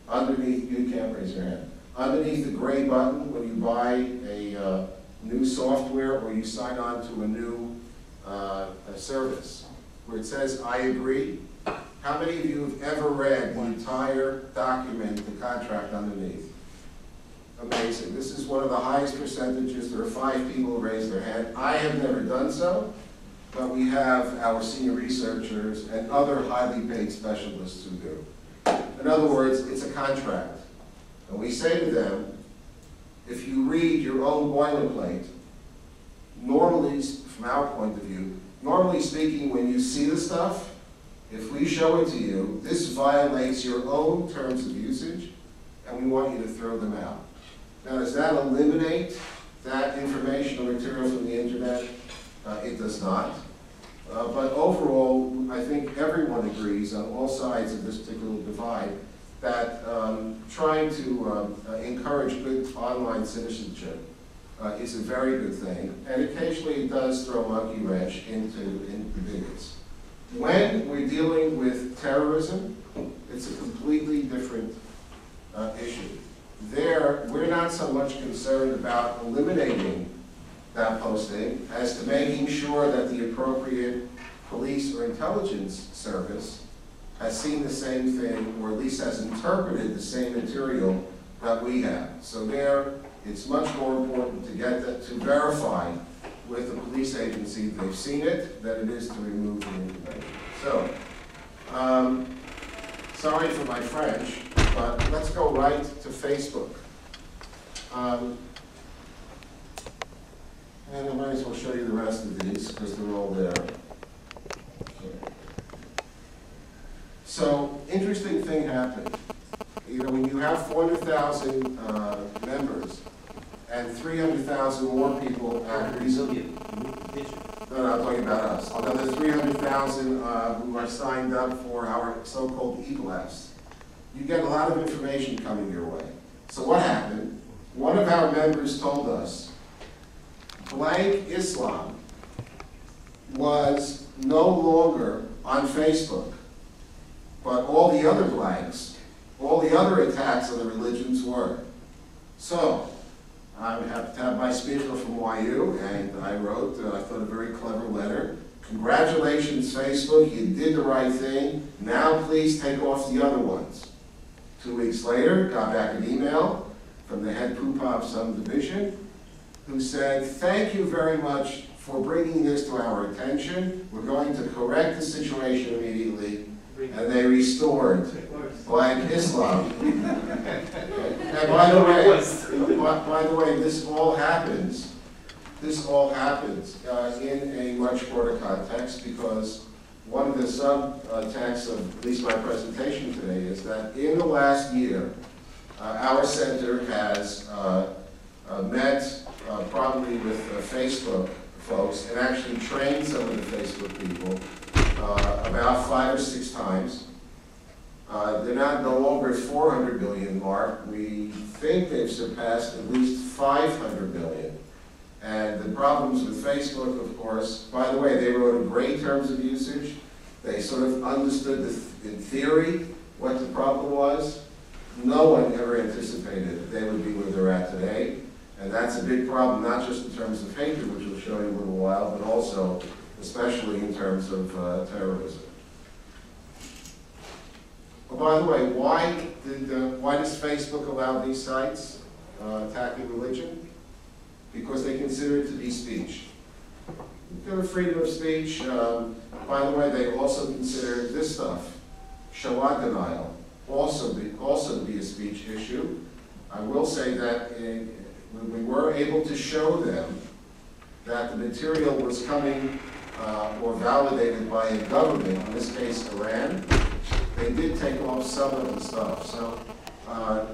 underneath, you can't raise your hand, underneath the gray button when you buy a uh, new software or you sign on to a new uh, a service, where it says, I agree? How many of you have ever read the entire document, the contract underneath? Amazing. This is one of the highest percentages. There are five people who raised their hand. I have never done so, but we have our senior researchers and other highly paid specialists who do. In other words, it's a contract. And we say to them, if you read your own boilerplate, normally, from our point of view, normally speaking, when you see the stuff, if we show it to you, this violates your own terms of usage, and we want you to throw them out. Now, does that eliminate that information or material from the internet? Uh, it does not. Uh, but overall, I think everyone agrees on all sides of this particular divide that um, trying to um, uh, encourage good online citizenship uh, is a very good thing, and occasionally it does throw monkey wrench into, into bigots. When we're dealing with terrorism, it's a completely different uh, issue. There, we're not so much concerned about eliminating that posting as to making sure that the appropriate police or intelligence service has seen the same thing, or at least has interpreted the same material that we have. So there, it's much more important to get that, to verify with the police agency they've seen it than it is to remove the information. So, um, sorry for my French, but let's go right to Facebook. Um, and I might as well show you the rest of these, because they're all there. So, interesting thing happened. You know, when you have four hundred thousand, uh, members, and three hundred thousand more people act reasonably. No, no, I'm talking about us. Another three hundred thousand, uh, who are signed up for our so-called e-blast. You get a lot of information coming your way. So what happened? One of our members told us, blank Islam was no longer on Facebook, but all the other blanks, all the other attacks on the religions were. So, I have to have my speaker from YU, and I wrote, uh, I thought, a very clever letter. Congratulations, Facebook, you did the right thing. Now please take off the other ones. Two weeks later, got back an email from the head poop of some division who said, thank you very much for bringing this to our attention. We're going to correct the situation immediately, and they restored Black Islam. And by the way, by, by the way, this all happens, this all happens uh, in a much broader context because one of the subtexts of at least my presentation today is that in the last year, uh, our center has uh, uh, met uh, probably with uh, Facebook folks and actually trained some of the Facebook people uh, about five or six times. Uh, They're not no longer at 400 million mark. We think they've surpassed at least 500 billion. And the problems with Facebook, of course, by the way, they wrote a great terms of usage. They sort of understood the- in theory what the problem was. No one ever anticipated that they would be where they're at today. And that's a big problem, not just in terms of hatred, which we'll show you in a little while, but also especially in terms of uh, terrorism. Oh, by the way, why did, uh, why does Facebook allow these sites uh, attacking religion? Because they consider it to be speech. They're freedom of speech. Um, By the way, they also consider this stuff, Shoah denial, also be, also be a speech issue. I will say that in- when we were able to show them that the material was coming uh, or validated by a government, in this case Iran, they did take off some of the stuff. So uh,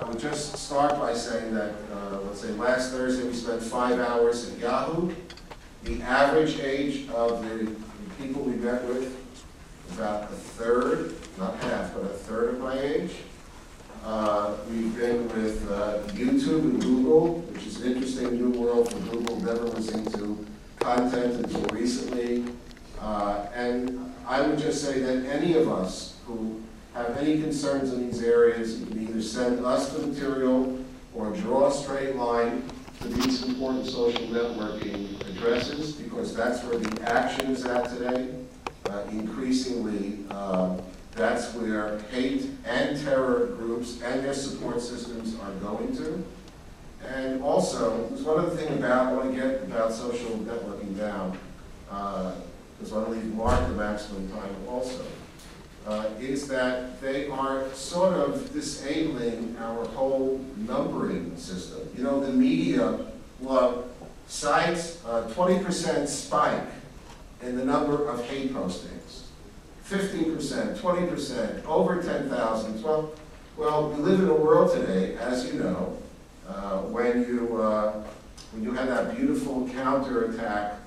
I would just start by saying that, uh, let's say last Thursday, we spent five hours at Yahoo. The average age of the the people we met with, about a third, not half, but a third of my age. Uh, We've been with uh, YouTube and Google, which is an interesting new world for Google, never was into content until recently. Uh, And I would just say that any of us who have any concerns in these areas, you can either send us the material or draw a straight line to these important social networking addresses, because that's where the action is at today. Uh, Increasingly, um, that's where hate and terror groups and their support systems are going to. And also, there's one other thing about, I want to get about social networking down, because I want to leave Mark the maximum time also, uh, is that they are sort of disabling our whole numbering system. You know, the media, well, cites a twenty percent spike in the number of hate postings. Fifteen percent, twenty percent, over ten thousand, well, well, we live in a world today, as you know, uh, when you, uh, when you had that beautiful counterattack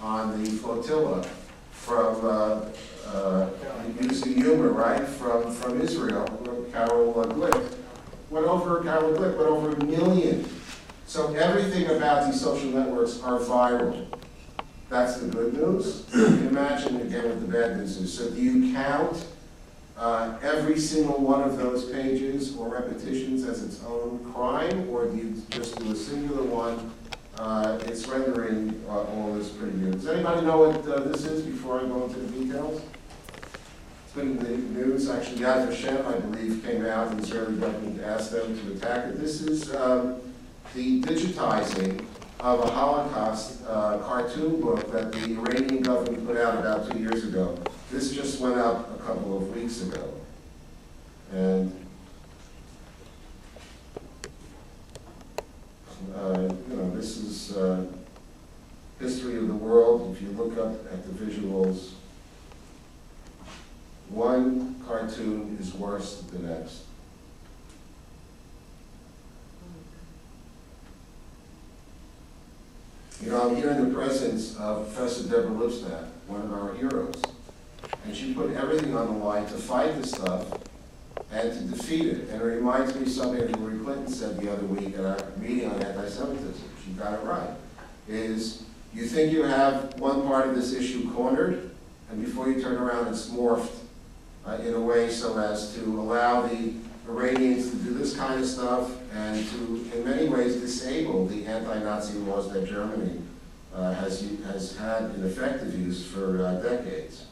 on the flotilla from, uh, uh, using humor, right, from, from Israel, Carol Glick. Went over, Carol Glick went over a million. So everything about these social networks are viral. That's the good news. Imagine again with the bad news. So do you count uh, every single one of those pages or repetitions as its own crime? Or do you just do a singular one? Uh, It's rendering uh, all this pretty good. Does anybody know what uh, this is before I go into the details? It's been in the news, actually, Yad Vashem, I believe, came out, and the Israeli government asked them to attack it. This is um, the digitizing of a Holocaust uh, cartoon book that the Iranian government put out about two years ago. This just went up a couple of weeks ago. And, uh, you know, this is uh, history of the world. If you look up at the visuals, one cartoon is worse than the next. You know, I'm here in the presence of Professor Deborah Lipstadt, one of our heroes. And she put everything on the line to fight this stuff and to defeat it. And it reminds me of something Hillary Clinton said the other week at our meeting on anti-Semitism. She got it right. Is you think you have one part of this issue cornered, and before you turn around, it's morphed uh, in a way so as to allow the Iranians to do this kind of stuff and to, in many ways, disable the anti-Nazi laws that Germany uh, has, has had in effective use for uh, decades.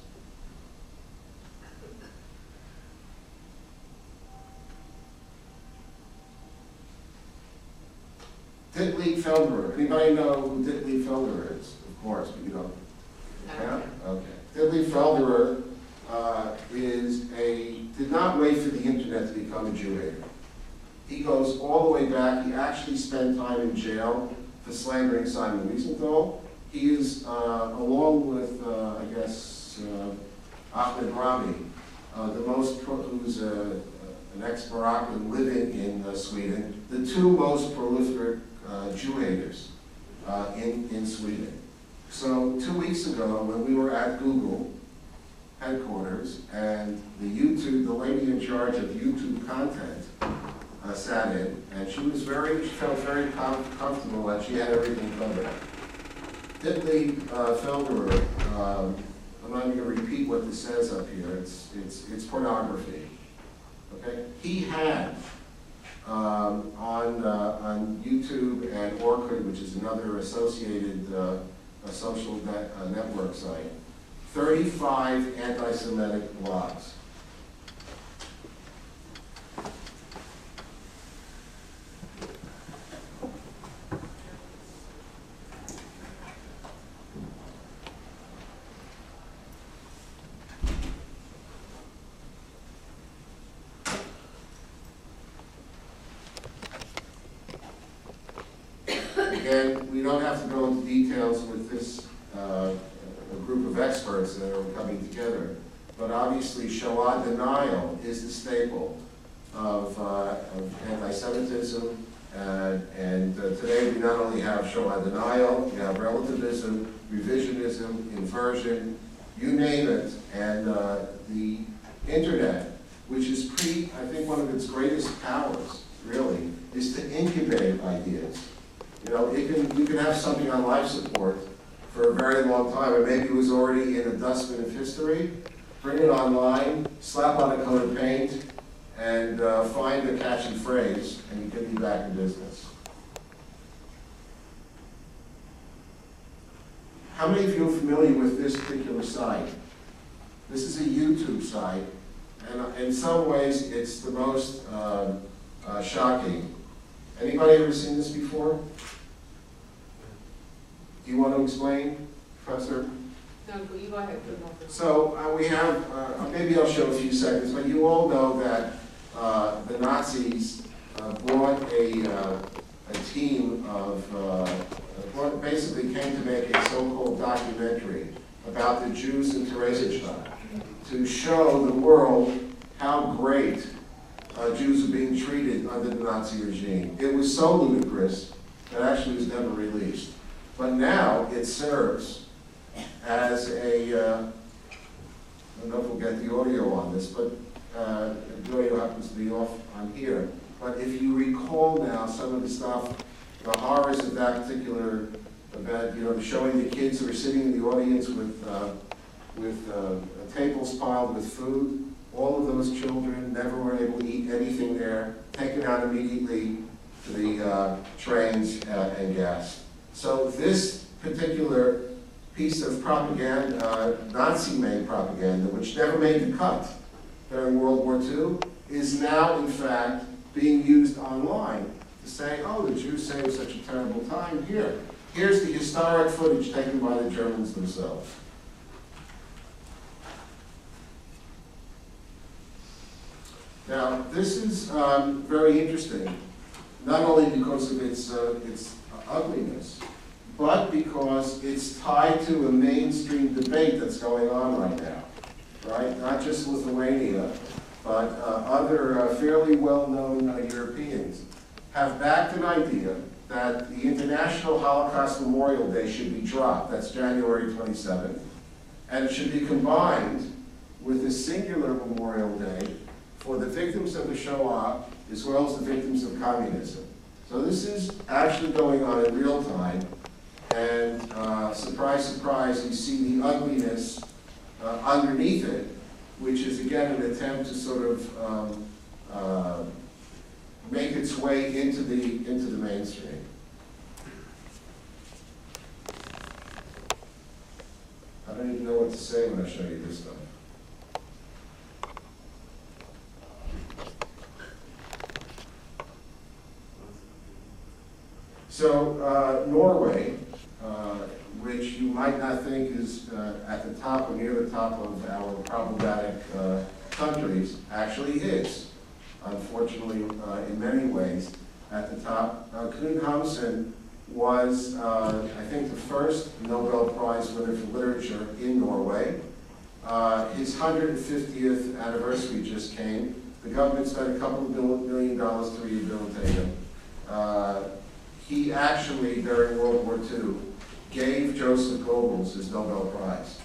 Ditlieb Felderer, anybody know who Ditlieb Felderer is? Of course, but you don't. Yeah, okay. Ditlieb Felderer uh, is a, did not wait for the internet to become a Jew hater. He goes all the way back, he actually spent time in jail for slandering Simon Wiesenthal. He is, uh, along with, uh, I guess, uh, Ahmed Rami, uh, the most, pro- who's uh, an ex-Moroccan living in uh, Sweden, the two most prolific Jew haters uh, in, in Sweden. So two weeks ago, when we were at Google headquarters, and the YouTube, the lady in charge of YouTube content uh, sat in, and she was very, she felt very com- comfortable that she had everything covered. Ditlieb uh, Felderer, um, I'm not gonna repeat what this says up here, it's, it's, it's pornography. Okay? He had um, on, uh, on YouTube and Orkut, which is another associated uh, social net, network site, 35 anti-Semitic blogs. Again, we don't have to go into details with this uh, a group of experts that are coming together, but obviously Shoah denial is the staple of, uh, of anti-Semitism. And, and uh, today we not only have Shoah denial, we have relativism, revisionism, inversion, you name it. And uh, the internet, which is pre, I think one of its greatest powers, really, is to incubate ideas. You know, it can, you can have something on life support for a very long time, and maybe it was already in the dustbin of history. Bring it online, slap on a coat of paint, and uh, find a catchy phrase, and you can be back in business. How many of you are familiar with this particular site? This is a YouTube site, and uh, in some ways, it's the most um, uh, shocking. Anybody ever seen this before? Do you want to explain, Professor? No, you go ahead. So uh, we have, uh, maybe I'll show a few seconds, but you all know that uh, the Nazis uh, brought a, uh, a team of, uh, basically came to make a so-called documentary about the Jews in Theresienstadt to show the world how great uh, Jews are being treated under the Nazi regime. It was so ludicrous that actually was never released. But now it serves as a, uh, I don't know if we'll get the audio on this, but uh, the audio happens to be off on here. But if you recall now some of the stuff, the horrors of that particular event, you know, showing the kids who are sitting in the audience with, uh, with uh, tables piled with food, all of those children never were able to eat anything there, taken out immediately to the uh, trains uh, and gas. So this particular piece of propaganda, uh, Nazi-made propaganda, which never made the cut during World War II, is now in fact being used online to say, oh, the Jews saved such a terrible time. Here, here's the historic footage taken by the Germans themselves. Now, this is um, very interesting, not only because of its, uh, its ugliness, but because it's tied to a mainstream debate that's going on right now, right? Not just Lithuania, but uh, other uh, fairly well-known uh, Europeans have backed an idea that the International Holocaust Memorial Day should be dropped, that's January 27th, and it should be combined with a singular Memorial Day for the victims of the Shoah as well as the victims of communism. So this is actually going on in real time, and uh, surprise, surprise, you see the ugliness uh, underneath it, which is again an attempt to sort of um, uh, make its way into the, into the mainstream. I don't even know what to say when I show you this stuff. So uh, Norway, which you might not think is uh, at the top or near the top of our problematic uh, countries, actually is, unfortunately, uh, in many ways, at the top. Uh, Knut Hamsun was, uh, I think, the first Nobel Prize winner for literature in Norway. Uh, His 150th anniversary just came. The government spent a couple of million dollars to rehabilitate him. Uh, he actually, during World War II, gave Joseph Goebbels his Nobel Prize.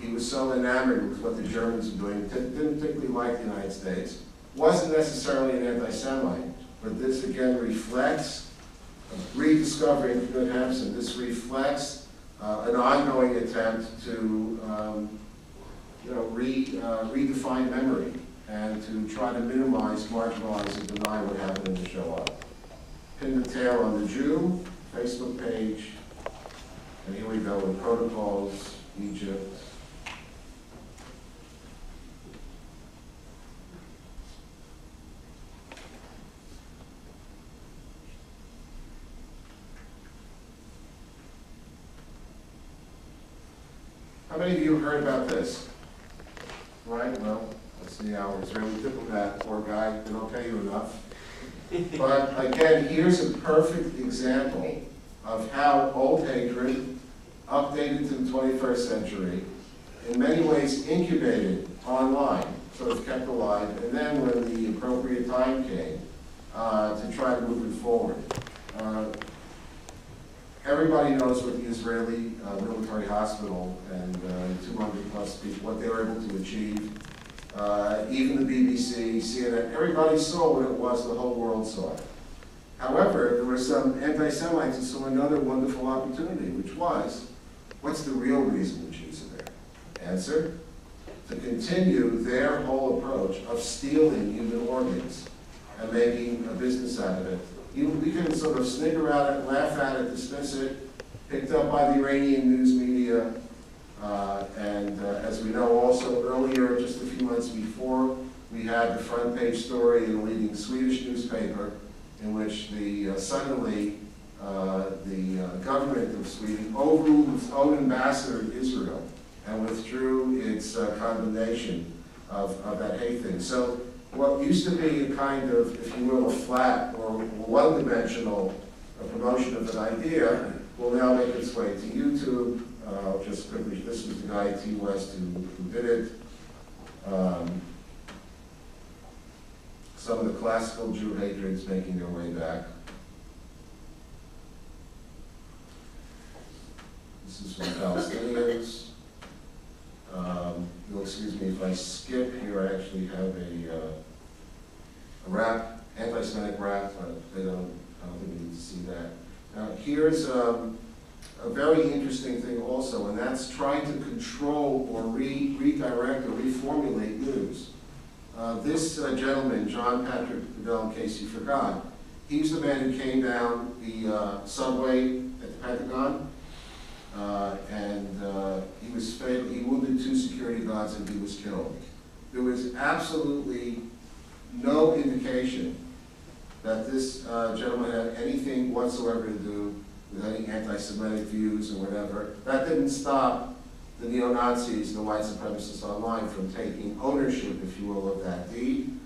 He was so enamored with what the Germans were doing, didn't particularly like the United States. Wasn't necessarily an anti-Semite, but this again reflects a rediscovering Knut Hamsun. This reflects uh, an ongoing attempt to, um, you know, re, uh, redefine memory and to try to minimize, marginalize, and deny what happened in the up. pin the tail on the Jew, Facebook page, and here we go with protocols, Egypt. How many of you heard about this? Right, well, let's see, our Israeli diplomat, poor guy, they don't pay you enough. But again, here's a perfect example of how old hatred, updated to the 21st century, in many ways incubated online, so it's kept alive, and then when the appropriate time came, uh, to try to move it forward. Uh, Everybody knows what the Israeli uh, military hospital and uh, 200 plus people, what they were able to achieve. Uh, even the BBC, CNN, everybody saw what it was, the whole world saw it. However, there were some anti-Semites who saw another wonderful opportunity, which was, what's the real reason the Jews are there? Answer, to continue their whole approach of stealing human organs and making a business out of it. You, we can sort of snigger at it, laugh at it, dismiss it, picked up by the Iranian news media, uh, And uh, as we know also earlier, just a few months before, we had the front page story in a leading Swedish newspaper in which the, uh, suddenly, uh, the uh, government of Sweden overruled its own ambassador to Israel and withdrew its uh, condemnation of, of that hate thing. So what used to be a kind of, if you will, a flat or one-dimensional uh, promotion of an idea will now make its way to YouTube, uh, just quickly, this was the guy, T. West, who, who did it. Um, some of the classical Jew hatreds making their way back. This is from Palestinians. Um, you'll excuse me if I skip here, I actually have a, uh, a rap, anti-Semitic rap, they don't, I don't think we need to see that. Now, here's, um, a very interesting thing also, and that's trying to control or re redirect or reformulate news. Uh, this uh, gentleman, John Patrick Bedell, in case you forgot, he's the man who came down the uh, subway at the Pentagon, uh, and uh, he was. He wounded two security guards and he was killed. There was absolutely no indication that this gentleman had anything whatsoever to do with any anti-Semitic views or whatever. That didn't stop the neo-Nazis, the white supremacists online from taking ownership, if you will, of that deed.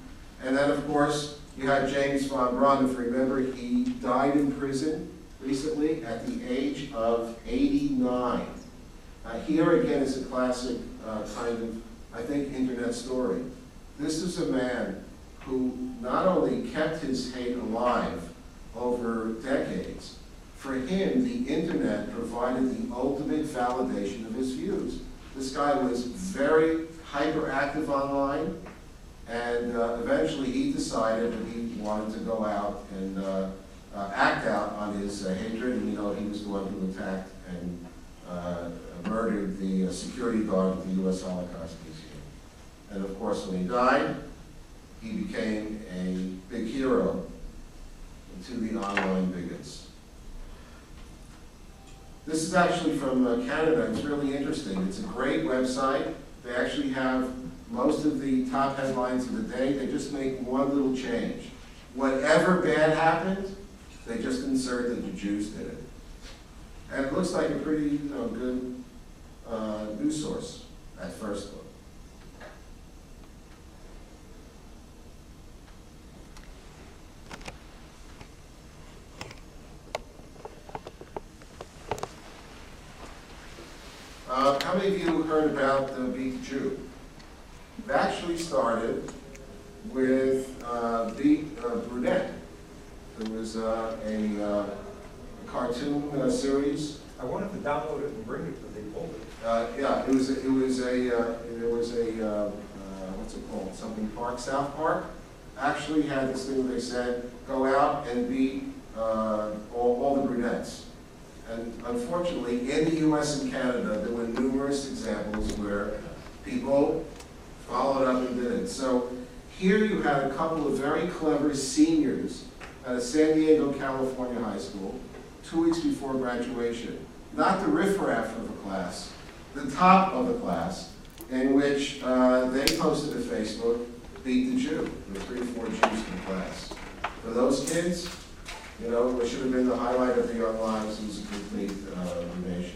And then, of course, you had James von Brunn, if you remember, he died in prison recently at the age of 89. Uh, here again is a classic uh, kind of, I think, internet story. This is a man who not only kept his hate alive over decades, for him, the internet provided the ultimate validation of his views. This guy was very hyperactive online, and uh, eventually he decided that he wanted to go out and uh, uh, act out on his uh, hatred, and you know, he was the one who attacked and uh, murdered the uh, security guard at the U.S. Holocaust Museum. And of course, when he died, he became a big hero to the online bigots. This is actually from uh, Canada, it's really interesting. It's a great website. They actually have most of the top headlines of the day. They just make one little change. Whatever bad happened, they just insert that the Jews did it. And it looks like a pretty, you know, good uh, news source at first look. Uh, How many of you heard about the Beat Jew? It actually started with uh, Beat uh, Brunette. There was uh, a uh, cartoon uh, series. I wanted to download it and bring it, but they pulled it. Uh, Yeah, it was, it was a, uh, there was a, what's it called, something Park, South Park, actually had this thing where they said, go out and beat uh, all all the brunettes. And unfortunately, in the US and Canada, there were numerous examples where people followed up and did it. So here you had a couple of very clever seniors at a San Diego, California high school, two weeks before graduation. Not the riffraff of the class, the top of the class, in which uh, they posted to Facebook, beat the Jew, the three or four Jews in the class. For those kids, you know, it should have been the highlight of their young lives, was a complete uh, of it.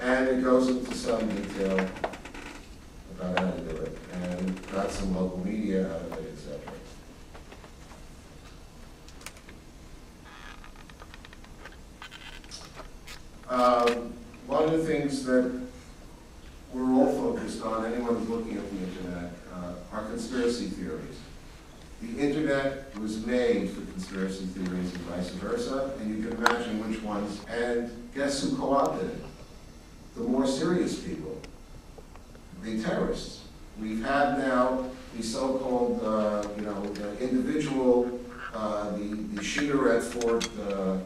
And it goes into some detail about how to do it, and got some local media out of it, etc. Um, One of the things that we're all focused on, anyone who's looking at the internet, uh, are conspiracy theories. The internet was made for conspiracy theories and vice versa, and you can imagine which ones. And guess who co-opted it? The more serious people, the terrorists. We've had now the so-called, uh, you know, the individual, uh, the the shooter at Fort, uh, uh,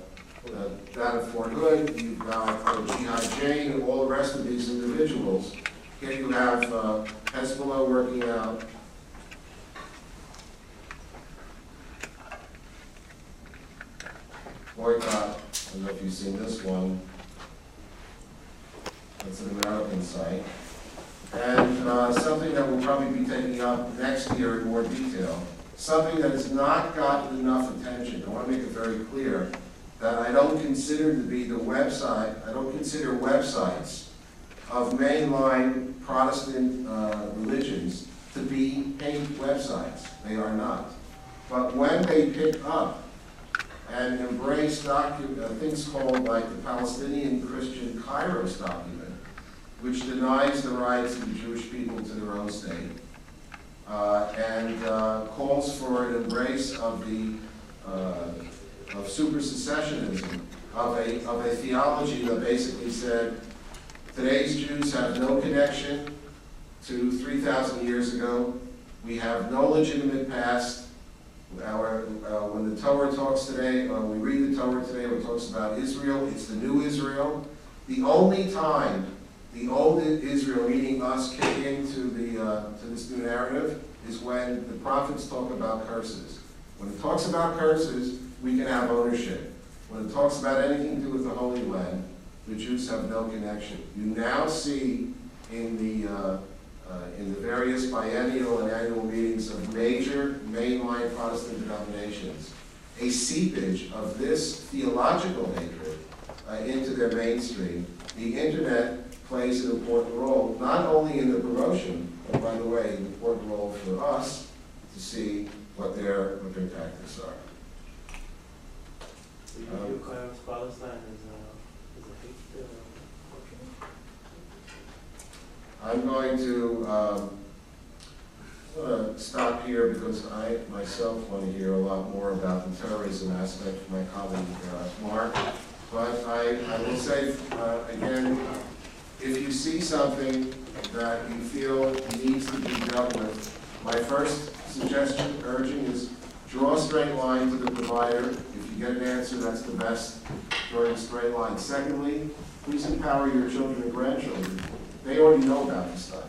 down at Fort Hood, you've got uh, Jihad Jane, and all the rest of these individuals. Here you have uh, Hezbollah working out boycott, I don't know if you've seen this one. It's an American site. And uh, something that we'll probably be taking up next year in more detail, something that has not gotten enough attention. I want to make it very clear that I don't consider to be the website, I don't consider websites of mainline Protestant uh, religions to be hate websites. They are not. But when they pick up and embrace uh, things called like the Palestinian Christian Kairos document, which denies the rights of the Jewish people to their own state, uh, and uh, calls for an embrace of the uh, of supersessionism, of a of a theology that basically said today's Jews have no connection to 3,000 years ago. We have no legitimate past. Our, uh, when the Torah talks today, uh, we read the Torah today, it talks about Israel, it's the new Israel. The only time the old Israel, meaning us, kick into the, uh, to this new narrative is when the prophets talk about curses. When it talks about curses, we can have ownership. When it talks about anything to do with the Holy Land, the Jews have no connection. You now see in the, uh, in the various biennial and annual meetings of major mainline Protestant denominations, a seepage of this theological hatred uh, into their mainstream. The internet plays an important role, not only in the promotion, but by the way, an important role for us to see what their, what their tactics are. Um, view Clarence Palestine as a, as a hate, uh, I'm going to, um, I'm stop here because I myself want to hear a lot more about the terrorism aspect from my colleague, uh, Mark. But I, I will say, uh, again, if you see something that you feel needs to be dealt with, my first suggestion, urging, is draw a straight line to the provider. If you get an answer, that's the best, drawing a straight line. Secondly, please empower your children and grandchildren. They already know about this stuff.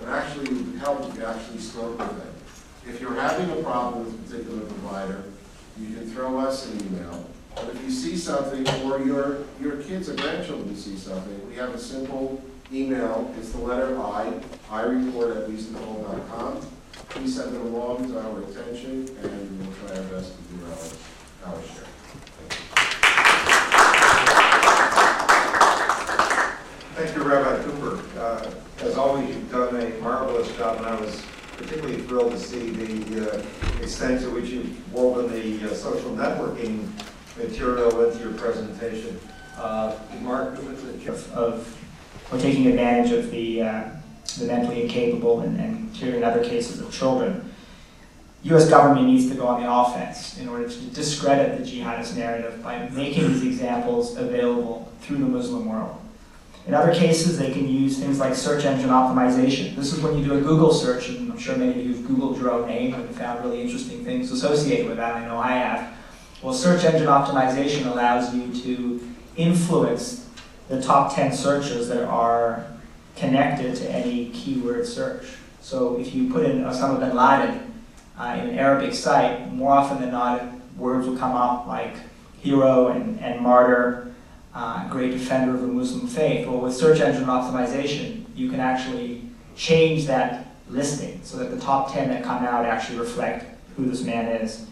But actually, would help if you actually spoke with them. If you're having a problem with a particular provider, you can throw us an email. But if you see something, or your, your kids or grandchildren see something, we have a simple email, it's the letter I, I report at wiesenthal.com. Please send it along to our attention, and we'll try our best to do our, our share. Thank you, Rabbi Cooper. Uh, As always, you've done a job, and I was particularly thrilled to see the uh, extent to which you've woven the uh, social networking material into your presentation. Uh, Mark, of, of or taking advantage of the, uh, the mentally incapable and, and clearly in other cases of children. U.S. government needs to go on the offense in order to discredit the jihadist narrative by making these examples available through the Muslim world. In other cases, they can use things like search engine optimization. This is when you do a Google search, and I'm sure many of you have Googled your own name and found really interesting things associated with that. I know I have. Well, search engine optimization allows you to influence the top 10 searches that are connected to any keyword search. So if you put in Osama bin Laden uh, in an Arabic site, more often than not, words will come up like hero and, and martyr, uh, great defender of the Muslim faith. Well, with search engine optimization, you can actually change that listing so that the top 10 that come out actually reflect who this man is.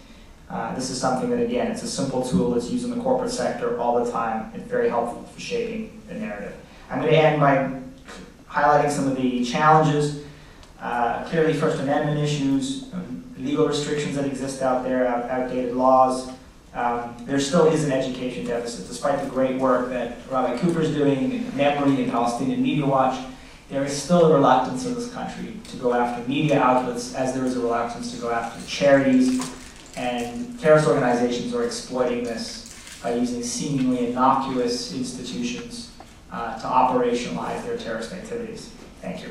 Uh, this is something that, again, it's a simple tool that's used in the corporate sector all the time. It's very helpful for shaping the narrative. I'm going to end by highlighting some of the challenges. Uh, clearly, First Amendment issues, legal restrictions that exist out there, outdated laws. Um, there still is an education deficit, despite the great work that Rabbi Cooper is doing, and MEMRI, and Palestinian Media Watch. There is still a reluctance in this country to go after media outlets, as there is a reluctance to go after charities and terrorist organizations are exploiting this by using seemingly innocuous institutions uh, to operationalize their terrorist activities. Thank you.